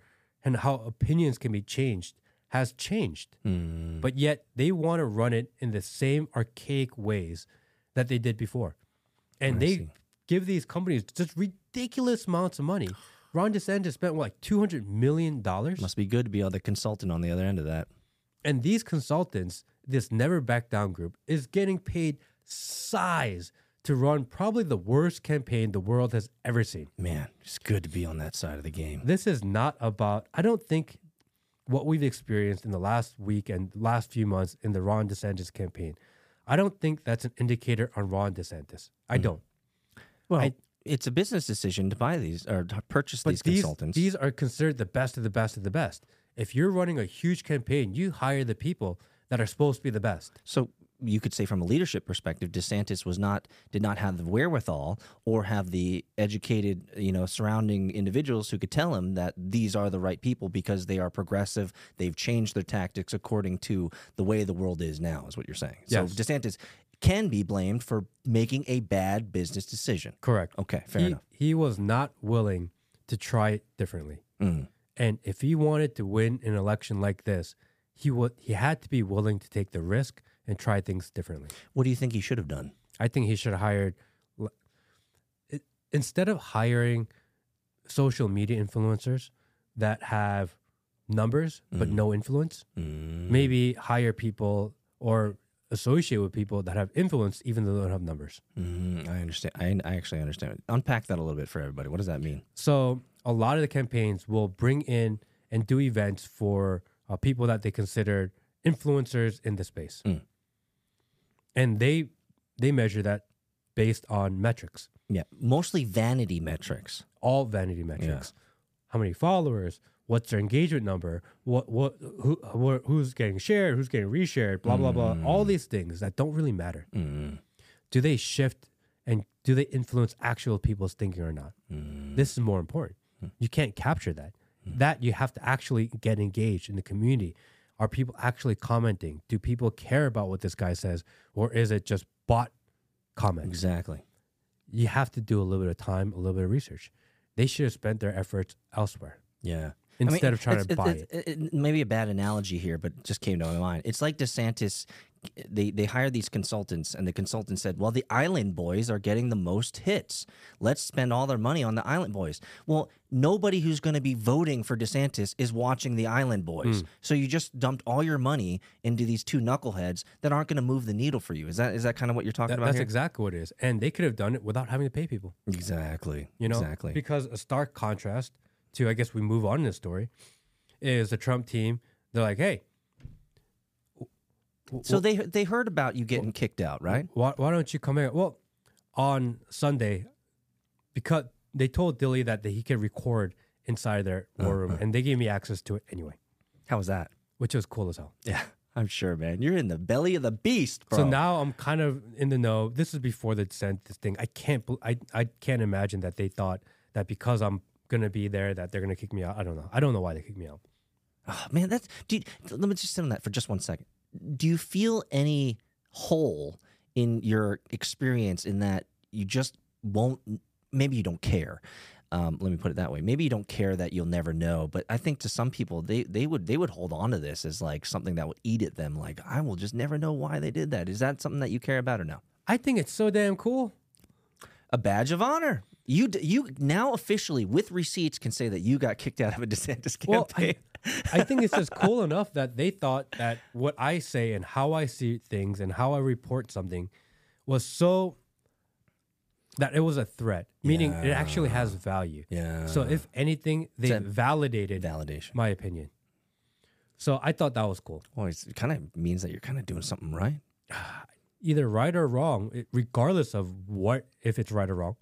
and how opinions can be changed has changed. Mm-hmm. But yet they want to run it in the same archaic ways that they did before. And they see. give these companies just ridiculous amounts of money. Ron DeSantis spent what, like $200 million? Must be good to be on the consultant on the other end of that. And these consultants, this never back down group, is getting paid size to run probably the worst campaign the world has ever seen. Man, it's good to be on that side of the game. This is not about, I don't think what we've experienced in the last week and last few months in the Ron DeSantis campaign, I don't think that's an indicator on Ron DeSantis. I hmm. don't. Well, I- it's a business decision to buy these or to purchase these these, consultants. these are considered the best of the best of the best. If you're running a huge campaign, you hire the people that are supposed to be the best. so you could say from a leadership perspective, DeSantis was not did not have the wherewithal or have the educated, you know, surrounding individuals who could tell him that these are the right people because they are progressive. They've changed their tactics according to the way the world is now, is what you're saying. So Yes. DeSantis can be blamed for making a bad business decision. Correct. Okay, fair he, enough. he was not willing to try it differently. Mm. And if he wanted to win an election like this, he would he had to be willing to take the risk and try things differently. What do you think he should have done? I think he should have hired instead of hiring social media influencers that have numbers but no influence, Mm. maybe hire people or associate with people that have influence, even though they don't have numbers. Mm, I understand. I, I actually understand. Unpack that a little bit for everybody. What does that mean? So a lot of the campaigns will bring in and do events for uh, people that they consider influencers in the space, Mm. and they they measure that based on metrics, Yeah, mostly vanity metrics. all vanity metrics. How many followers? What's their engagement number? What what who, who who's getting shared? Who's getting reshared? Blah blah blah. All these things that don't really matter. Mm. Do they shift and do they influence actual people's thinking or not? Mm. This is more important. You can't capture that. Hmm. That you have to actually get engaged in the community. Are people actually commenting? Do people care about what this guy says, or is it just bot comments? Exactly. You have to do a little bit of time, a little bit of research. They should have spent their efforts elsewhere Yeah. instead of trying to buy it. it- Maybe a bad analogy here, but just came to my mind. It's like DeSantis. They they hired these consultants, and the consultant said, "Well, the Island Boys are getting the most hits. Let's spend all their money on the Island Boys." Well, nobody who's going to be voting for DeSantis is watching the Island Boys, hmm. so you just dumped all your money into these two knuckleheads that aren't going to move the needle for you. Is that is that kind of what you're talking That- about that's here? exactly what it is, and they could have done it without having to pay people. exactly. You know, exactly. because a stark contrast to, I guess we move on in this story, is the Trump team. They're like, hey, so they they heard about you getting kicked out, right? why, why don't you come in? Well, on Sunday, because they told Dilly that he could record inside their war uh, room, uh. and they gave me access to it anyway, How was that? which was cool as hell. Yeah, I'm sure, man. You're in the belly of the beast, bro. So now I'm kind of in the know. This is before the sent this thing. I can't. I I can't imagine that they thought that because I'm gonna be there that they're gonna kick me out. I don't know. I don't know why they kicked me out. Oh, man, that's. You, let me just sit on that for just one second. Do you feel any hole in your experience in that you just won't? Maybe you don't care. Um, let me put it that way. Maybe you don't care that you'll never know. But I think to some people, they they would they would hold on to this as like something that would eat at them. Like I will just never know why they did that. Is that something that you care about or no? I think it's so damn cool. A badge of honor. You you now officially with receipts can say that you got kicked out of a DeSantis Well, campaign. I, I think it's just cool enough that they thought that what I say and how I see things and how I report something was so that it was a threat, meaning it actually has value. yeah. So if anything, they validated validation. my opinion. So I thought that was cool. Well, it's- it kind of means that you're kind of doing something right. Either right or wrong, it, regardless of what, if it's right or wrong,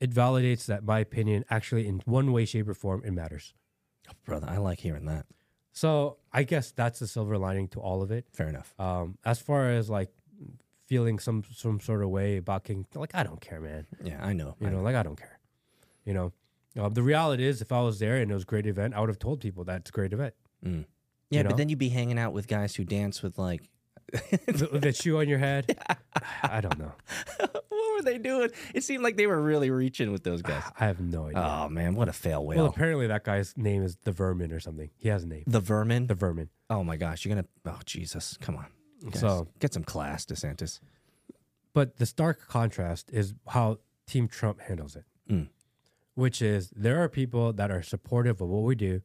it validates that my opinion actually, in one way, shape, or form, it matters. Brother, I like hearing that. So I guess that's the silver lining to all of it. Fair enough. Um, as far as like feeling some some sort of way about King, like I don't care, man. Yeah, I know. You I know, like I don't care. You know, uh, the reality is, if I was there and it was a great event, I would have told people that's a great event. Yeah, you but then you'd be hanging out with guys who dance with like. the, the shoe on your head, I don't know. what were they doing? It seemed like they were really reaching with those guys. I have no idea. Oh man, what a fail whale. well, apparently that guy's name is the Vermin or something. He has a name, the vermin. the Vermin. oh my gosh, you're gonna. Oh Jesus, come on. Guys, So- get some class, DeSantis. But the stark contrast is how Team Trump handles it, Mm. which is there are people that are supportive of what we do.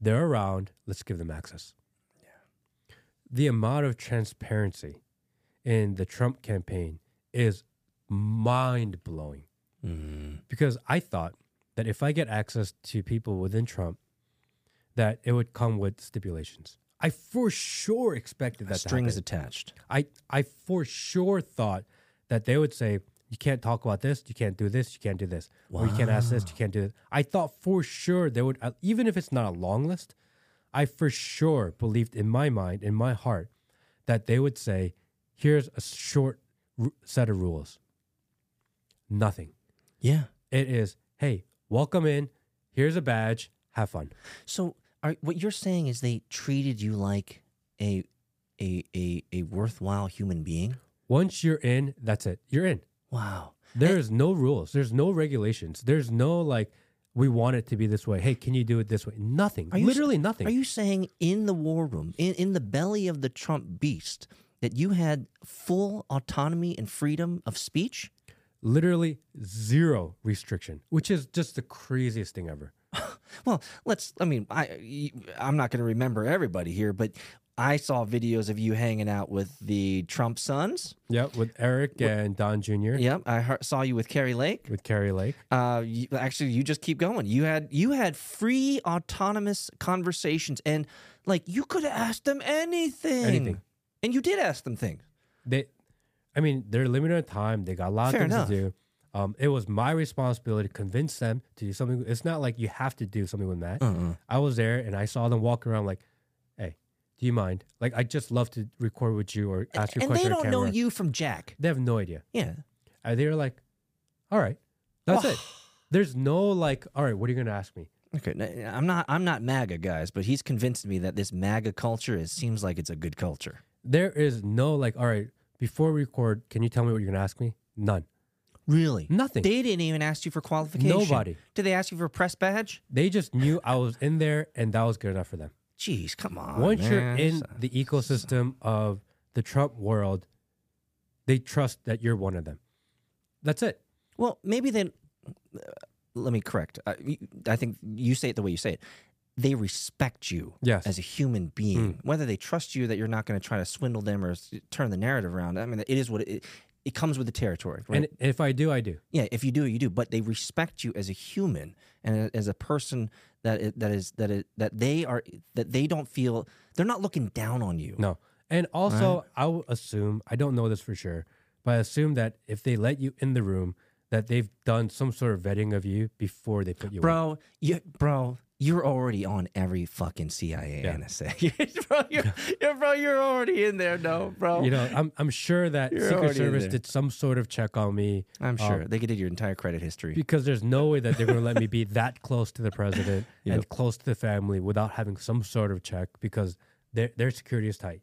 They're around. Let's give them access. Yeah. The amount of transparency in the Trump campaign is mind blowing Mm. because I thought that if I get access to people within Trump, that it would come with stipulations. I for sure expected that Strings attached. I I for sure thought that they would say you can't talk about this, you can't do this, you can't do this, or you can't ask this, you can't do this. I thought for sure they would, uh, even if it's not a long list, I for sure believed in my mind, in my heart, that they would say, "Here's a short r- set of rules." Nothing. Yeah. It is, hey, welcome in. Here's a badge. Have fun. So, are, what you're saying is they treated you like a a a, a worthwhile human being? Once you're in, that's it. You're in. Wow. There's no rules. There's no regulations. There's no like we want it to be this way. Hey, can you do it this way? Nothing. Are you s- Literally nothing. Are you saying in the war room, in, in the belly of the Trump beast, that you had full autonomy and freedom of speech? Literally zero restriction, which is just the craziest thing ever. Well, let's. I mean, I I'm not going to remember everybody here, but I saw videos of you hanging out with the Trump sons. Yep, with Eric and Don Jr. Yep, I heard, saw you with Kari Lake. With Kari Lake. Uh, you, actually, you just keep going. You had you had free autonomous conversations, and like you could have asked them anything, Anything. and you did ask them things. They, I mean, they're limited on time. They got a lot Fair of things enough. to do. Um, it was my responsibility to convince them to do something. It's not like you have to do something with Matt. Uh-uh. I was there and I saw them walk around like, hey, do you mind? Like, I just love to record with you or ask you a and they on don't know camera. you from Jack. They have no idea. Yeah, And they were like, all right, that's it. There's no like, all right, what are you going to ask me? Okay, n- I'm not I'm not MAGA guys, but he's convinced me that this MAGA culture is seems like it's a good culture. There is no like, all right, before we record, can you tell me what you're going to ask me? None. Really? Nothing. They didn't even ask you for qualification. Nobody. Did they ask you for a press badge? They just knew I was in there and that was good enough for them. Jeez, come on. Once you're man. in the ecosystem of the Trump world, they trust that you're one of them. That's it. Well, maybe then. uh, let me correct. I, I think you say it the way you say it. They respect you Yes. as a human being. Mm. Whether they trust you that you're not going to try to swindle them or turn the narrative around. I mean, it is what it. It comes with the territory, right? And if I do, I do. yeah, if you do, you do. But they respect you as a human and as a person that that is that is that they are that they don't feel they're not looking down on you. No. And also, I will assume, I don't know this for sure, but I assume that if they let you in the room, that they've done some sort of vetting of you before they put you in. bro, you, bro, you're already on every fucking CIA Yeah. NSA. bro, you're, you're, bro, you're already in there, no, bro. You know, I'm, I'm sure that You're Secret Service did some sort of check on me I'm sure um, they did your entire credit history. because there's no way that they're going to let me be that close to the president Yep. and close to the family without having some sort of check because their their security is tight.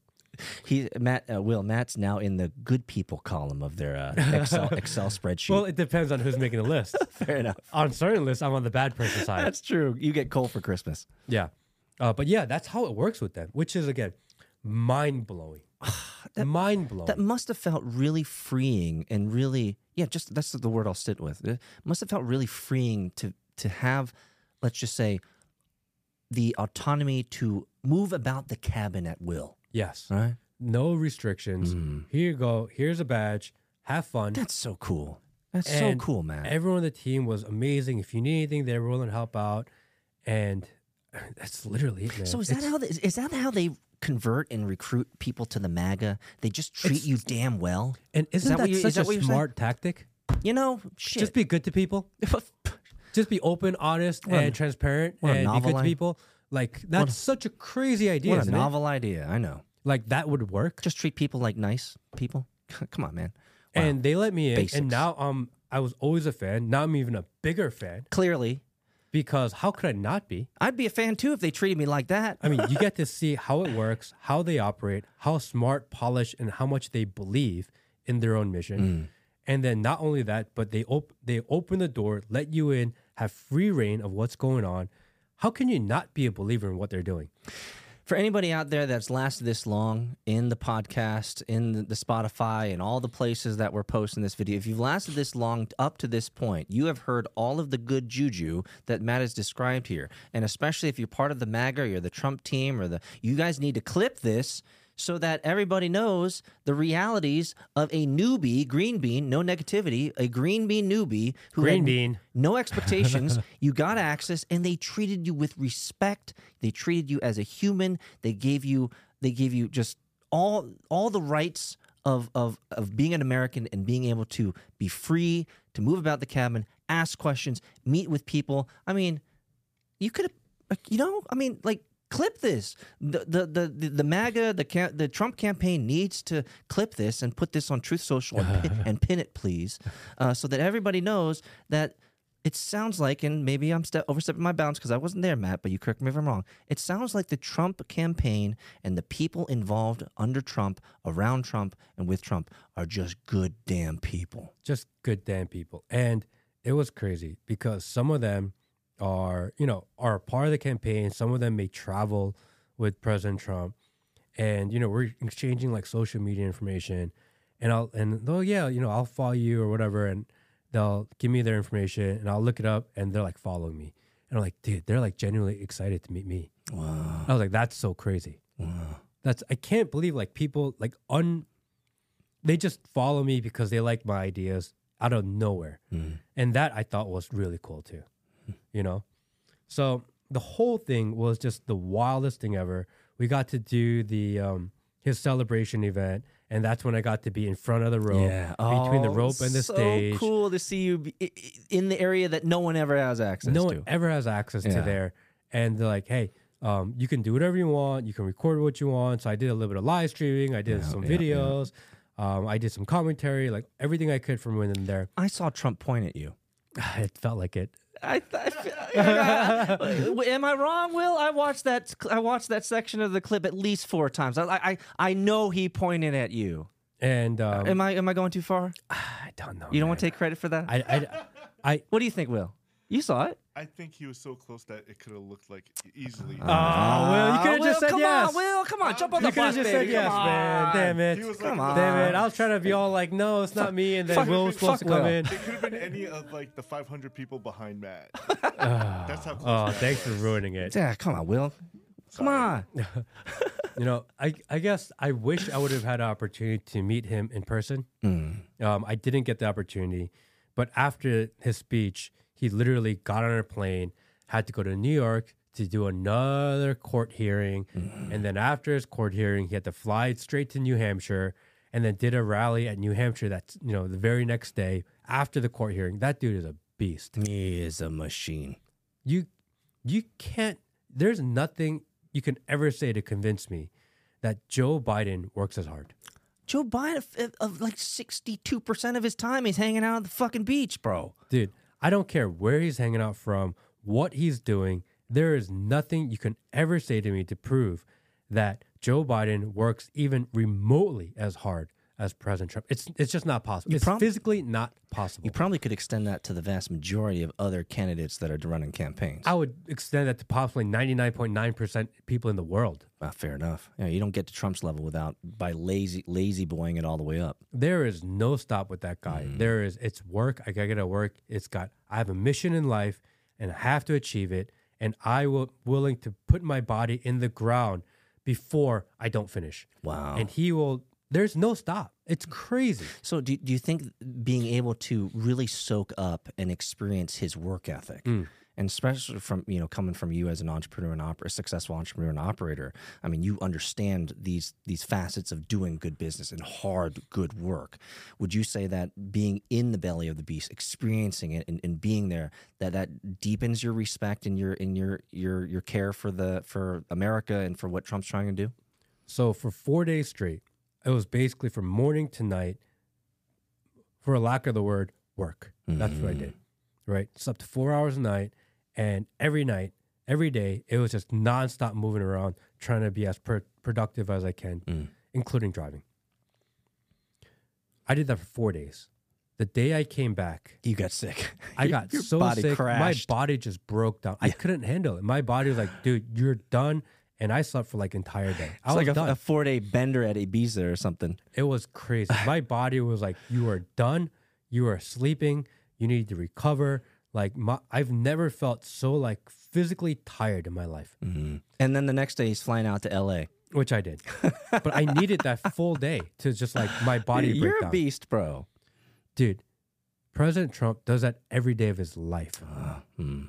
He, Matt, uh, Will, Matt's now in the good people column of their uh, Excel Excel spreadsheet. Well, it depends on who's making the list. Fair enough. on certain lists, I'm on the bad person side. That's true. You get coal for Christmas. yeah, uh, but yeah, that's how it works with them, which is again mind blowing. that, mind blowing. That must have felt really freeing and really, yeah, just that's the word I'll sit with. It must have felt really freeing to to have, let's just say, the autonomy to move about the cabin at will. Yes, Right? no restrictions. Mm. Here you go. Here's a badge. Have fun. That's so cool. That's And so cool, man. Everyone on the team was amazing. If you need anything, they were willing to help out, and that's literally it, man. so is that It's- how they, is that how they convert and recruit people to the MAGA? They just treat you damn well. And isn't that that, what you- is such that a you're saying? smart tactic? You know, shit. Just be good to people. Just be open, honest, What a- and transparent, and be good to people. Like that's such a crazy idea, what a isn't it? novel idea. I know. Like that would work. Just treat people like nice people. Come on, man. Wow. And they let me in, Basics. and now um, I was always a fan. Now I'm even a bigger fan clearly, because how could I not be? I'd be a fan too if they treated me like that. I mean, you get to see how it works, how they operate, how smart, polished, and how much they believe in their own mission. Mm. And then not only that, but they op- they open the door, let you in, have free reign of what's going on. How can you not be a believer in what they're doing? For anybody out there that's lasted this long in the podcast, in the, Spotify, and all the places that we're posting this video, if you've lasted this long up to this point, you have heard all of the good juju that Matt has described here. And especially if you're part of the MAGA or you're the Trump team or the, you guys need to clip this so that everybody knows the realities of a newbie, green bean, no negativity, a green bean newbie who Green had bean. no expectations. you got access, and they treated you with respect. They treated you as a human. They gave you they gave you just all all the rights of of of being an American and being able to be free to move about the cabin, ask questions, meet with people. I mean, you could have, you know, I mean, like clip this. The the the the, MAGA the the Trump campaign needs to clip this and put this on Truth Social and pin, and pin it, please, uh, so that everybody knows that. It sounds like, and maybe I'm ste- overstepping my bounds because I wasn't there, Matt, but you correct me if I'm wrong. It sounds like the Trump campaign and the people involved under Trump, around Trump, and with Trump are just good damn people. just good damn people. And it was crazy because some of them are, you know, are a part of the campaign. Some of them may travel with President Trump. And, you know, we're exchanging like social media information. And I'll, and oh, yeah, you know, I'll follow you or whatever. And they'll give me their information and I'll look it up and they're like following me. And I'm like, dude, they're like genuinely excited to meet me. Wow. I was like, that's so crazy. wow. That's I can't believe like people like un they just follow me because they like my ideas out of nowhere. Mm. And that I thought was really cool too. You know? So the whole thing was just the wildest thing ever. We got to do the um his celebration event and that's when I got to be in front of the rope between the Oh, rope and the so stage. cool to see you be, i- i- in the area that no one ever has access no to. one ever has access Yeah. to there. And they're like, hey, um, you can do whatever you want. You can record what you want. So I did a little bit of live streaming. I did Yeah, some yeah, yeah. videos. Um, I did some commentary, like everything I could from within there. I saw Trump point at you. It felt like it. I, th- I feel, am I wrong, Will? I watched that. I watched that section of the clip at least four times. I I, I know he pointed at you. And um, Am I am I going too far? I don't know. You don't man. want to take credit for that? I, I, I, what do you think, Will? You saw it. I think he was so close that it could have looked like easily. Ah, oh, Will, you could have Will, ah, just said come yes. On, Will, come on, jump on you the could have bus, just baby. said yes, come man. on. Damn it. He was Come on. Damn it. I was trying to be all like, no, it's not me. And then Fuck- Will was supposed to come Will. in. It could have been any of like the 500 people behind Matt. That's how ah, close. Oh, Matt thanks for ruining it. Yeah, come on, Will. Come on. You know, I I guess I wish I would have had an opportunity to meet him in person. Mm. Um, I didn't get the opportunity, but after his speech, he literally got on a plane, had to go to New York to do another court hearing, mm. and then after his court hearing, he had to fly straight to New Hampshire, and then did a rally at New Hampshire. That's you know the very next day after the court hearing. That dude is a beast. He is a machine. you you can't there's nothing you can ever say to convince me that Joe Biden works as hard. Joe Biden, of, like sixty-two percent of his time, he's hanging out at the fucking beach, bro. Dude, I don't care where he's hanging out from, what he's doing. There is nothing you can ever say to me to prove that Joe Biden works even remotely as hard as President Trump. It's it's just not possible. it's prob- physically not possible. You probably could extend that to the vast majority of other candidates that are running campaigns. I would extend that to possibly 99.9% people in the world. Ah, fair enough. Yeah, you don't get to Trump's level without by lazy lazy boying it all the way up. there is no stop with that guy. There is it's work. I gotta get to work. It's got I have a mission in life and I have to achieve it. And I will willing to put my body in the ground before I don't finish. Wow. And he will there's no stop. It's mm. crazy. So do, do you think being able to really soak up and experience his work ethic, mm. and especially from you know coming from you as an entrepreneur and oper- successful entrepreneur and operator, I mean you understand these these facets of doing good business and hard good work. Would you say that being in the belly of the beast, experiencing it and, and being there, that that deepens your respect and your in your your your care for the for America and for what Trump's trying to do? So for four days straight, it was basically from morning to night, for a lack of the word, work. That's what I did. Mm-hmm. Right? Slept four hours a night. And every night, every day, it was just nonstop moving around, trying to be as per- productive as I can, mm. including driving. I did that for four days. The day I came back, You got sick. I got so sick. crashed. My body just broke down. I couldn't handle it. My body was like, dude, you're done. And I slept for like entire day. I It's was like a, a four day bender at Ibiza or something. It was crazy. My body was like, "You are done. You are sleeping. You need to recover." Like my, I've never felt so like physically tired in my life, mm-hmm. And then the next day he's flying out to LA. which I did. but I needed that full day to just like my body break You're a down. beast, bro. Dude, President Trump does that every day of his life. Uh, hmm.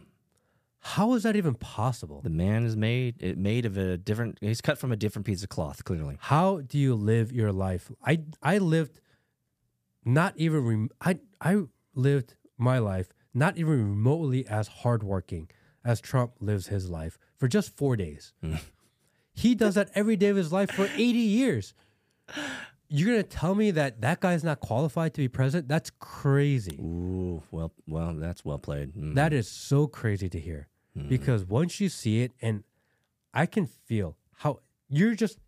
How is that even possible? The man is made it made of a different he's cut from a different piece of cloth, clearly. How do you live your life? I I lived not even rem- I I lived my life not even remotely as hardworking as Trump lives his life for just 4 days. he does that every day of his life for 80 years. You're going to tell me that that guy's not qualified to be president? That's crazy. Ooh, well well, that's well played. Mm. That is so crazy to hear Mm-hmm. because once you see it, and I can feel how you're just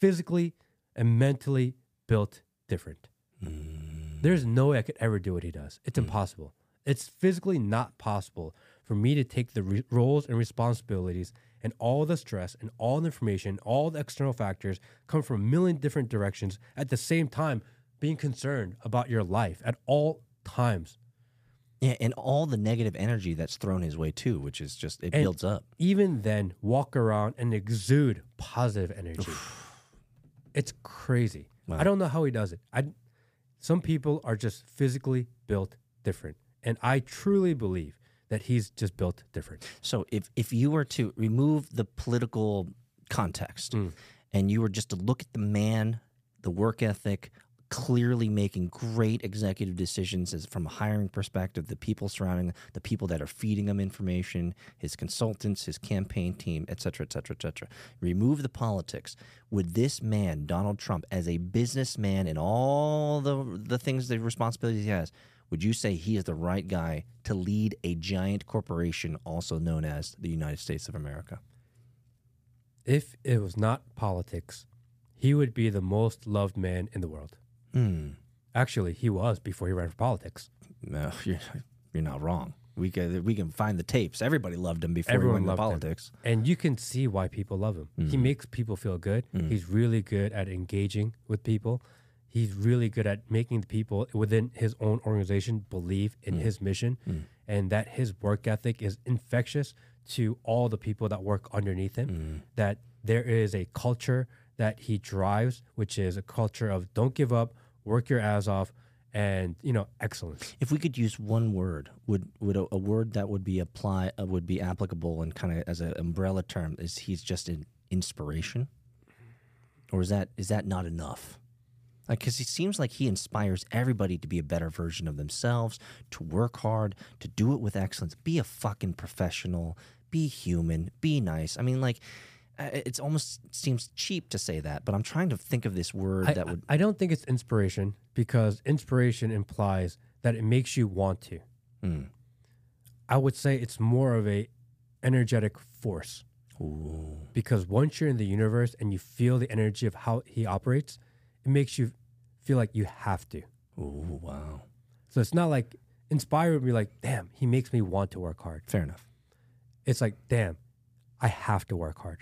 physically and mentally built different. Mm. There's no way I could ever do what he does. It's mm. impossible. It's physically not possible for me to take the re- roles and responsibilities and all the stress and all the information, all the external factors come from a million different directions at the same time, being concerned about your life at all times. Yeah, and all the negative energy that's thrown his way too, which is just it And builds up. Even then, walk around and exude positive energy. It's crazy. Wow. I don't know how he does it. I some people are just physically built different, and I truly believe that he's just built different. So if if you were to remove the political context Mm. and you were just to look at the man, the work ethic, clearly making great executive decisions as from a hiring perspective, the people surrounding the people that are feeding him information, his consultants, his campaign team, et cetera, et cetera, et cetera. Remove the politics. Would this man, Donald Trump, as a businessman and all the the things, the responsibilities he has, would you say he is the right guy to lead a giant corporation also known as the United States of America? If it was not politics, he would be the most loved man in the world. Hmm. Actually, he was before he ran for politics. No, you're, you're not wrong. We can we can find the tapes. Everybody loved him before Everyone he went into loved him. politics. And you can see why people love him. He mm-hmm. makes people feel good. Mm-hmm. He's really good at engaging with people. He's really good at making the people within his own organization believe in mm. his mission mm. and that his work ethic is infectious to all the people that work underneath him. Mm-hmm. That there is a culture that he drives, which is a culture of don't give up, work your ass off, and you know, excellence. If we could use one word, would would a, a word that would be apply uh, would be applicable and kind of as an umbrella term is he's just an inspiration, or is that is that not enough? Like, because it seems like he inspires everybody to be a better version of themselves, to work hard, to do it with excellence, be a fucking professional, be human, be nice. I mean, like, it's almost seems cheap to say that, but I'm trying to think of this word I, that would. I don't think it's inspiration because inspiration implies that it makes you want to. Hmm. I would say it's more of a energetic force Ooh. because once you're in the universe and you feel the energy of how he operates, it makes you feel like you have to. Ooh, wow. So it's not like inspired would be like, damn, he makes me want to work hard. Fair enough. It's like, damn, I have to work hard.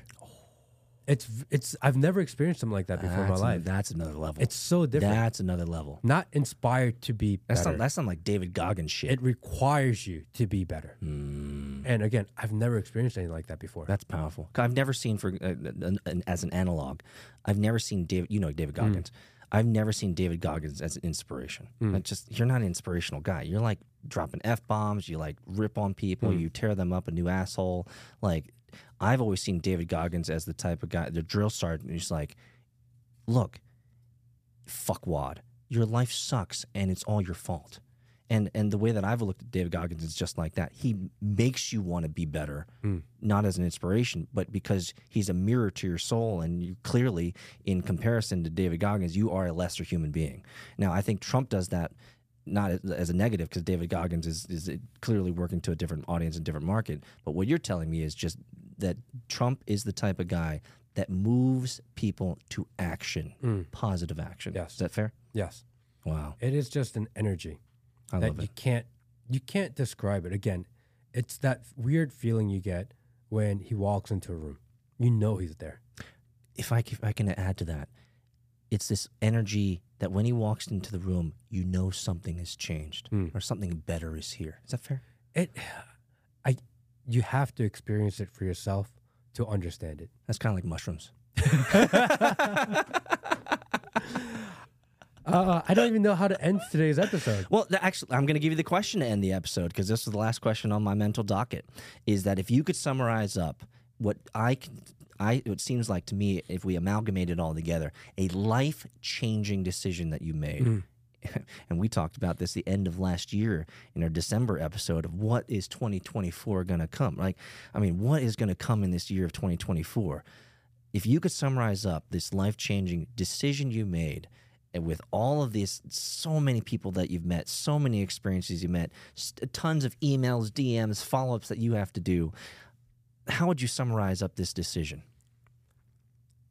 It's it's I've never experienced something like that before in my That's life. that's another level. It's so different. That's another level. not inspired to be That's better. not, that's not like David Goggins shit. it requires you to be better. Mm, And again, I've never experienced anything like that before. that's powerful. 'Cause I've never seen for uh, an, an, as an analog. I've never seen David. You know David Goggins. I've never seen David Goggins as an inspiration. Like just you're not an inspirational guy. You're like dropping f bombs. You like rip on people. You tear them up a new asshole. Like I've always seen David Goggins as the type of guy, the drill sergeant. Who's like, look, fuckwad. Your life sucks and it's all your fault. And and the way that I've looked at David Goggins is just like that. He makes you want to be better, hmm. not as an inspiration, but because he's a mirror to your soul. And you clearly, in comparison to David Goggins, you are a lesser human being. Now, I think Trump does that not as- as a negative because David Goggins is, is clearly working to a different audience and different market. But what you're telling me is just that Trump is the type of guy that moves people to action, mm. positive action. Yes. Is that fair? yes. Wow. It is just an energy I that love you can't you can't describe it. Again, it's that weird feeling you get when he walks into a room. You know he's there. If I, if I can add to that, it's this energy that when he walks into the room, you know something has changed hmm. or something better is here. Is that fair? It I you have to experience it for yourself to understand it. That's kind of like mushrooms. Uh, I don't even know how to end today's episode. Well, actually, I'm going to give you the question to end the episode because this was the last question on my mental docket. Is that if you could summarize up what I can, I it seems like to me, if we amalgamated all together, a life changing decision that you made. And we talked about this the end of last year in our December episode of what is 2024 going to come. Like, I mean, what is going to come in this year of 2024? If you could summarize up this life changing decision you made and with all of these so many people that you've met so many experiences you met tons of emails dms follow-ups that you have to do how would you summarize up this decision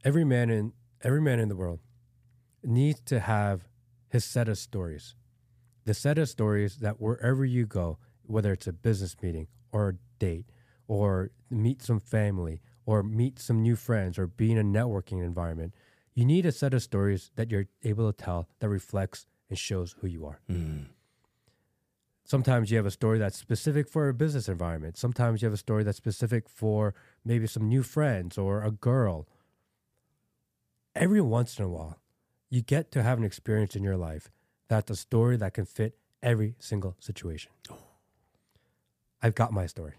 Every man in every man in the world needs to have his set of stories. The set of stories that wherever you go, whether it's a business meeting or a date or meet some family or meet some new friends or be in a networking environment, you need a set of stories that you're able to tell that reflects and shows who you are. Hmm. Sometimes you have a story that's specific for a business environment. Sometimes you have a story that's specific for maybe some new friends or a girl every once in a while, you get to have an experience in your life that's a story that can fit every single situation. I've got my story.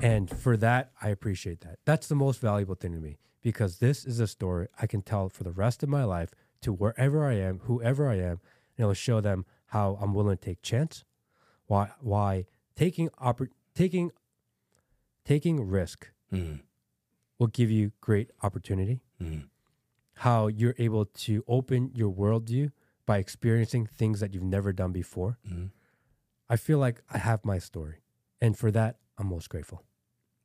And for that, I appreciate that. That's the most valuable thing to me because this is a story I can tell for the rest of my life to wherever I am, whoever I am, and it'll show them how I'm willing to take chance, why why taking oppor- taking taking risk Mm. will give you great opportunity. Mm. How you're able to open your worldview by experiencing things that you've never done before. Mm. I feel like I have my story. And for that, I'm most grateful.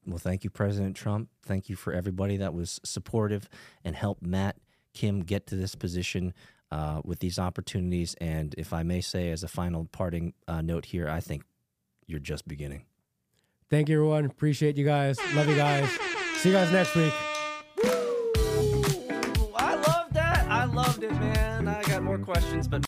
Well, thank you, President Trump. Thank you for everybody that was supportive and helped Matt Kim get to this position uh, with these opportunities. And if I may say, as a final parting uh, note here, I think you're just beginning. Thank you, everyone. Appreciate you guys. Love you guys. See you guys next week. Questions, but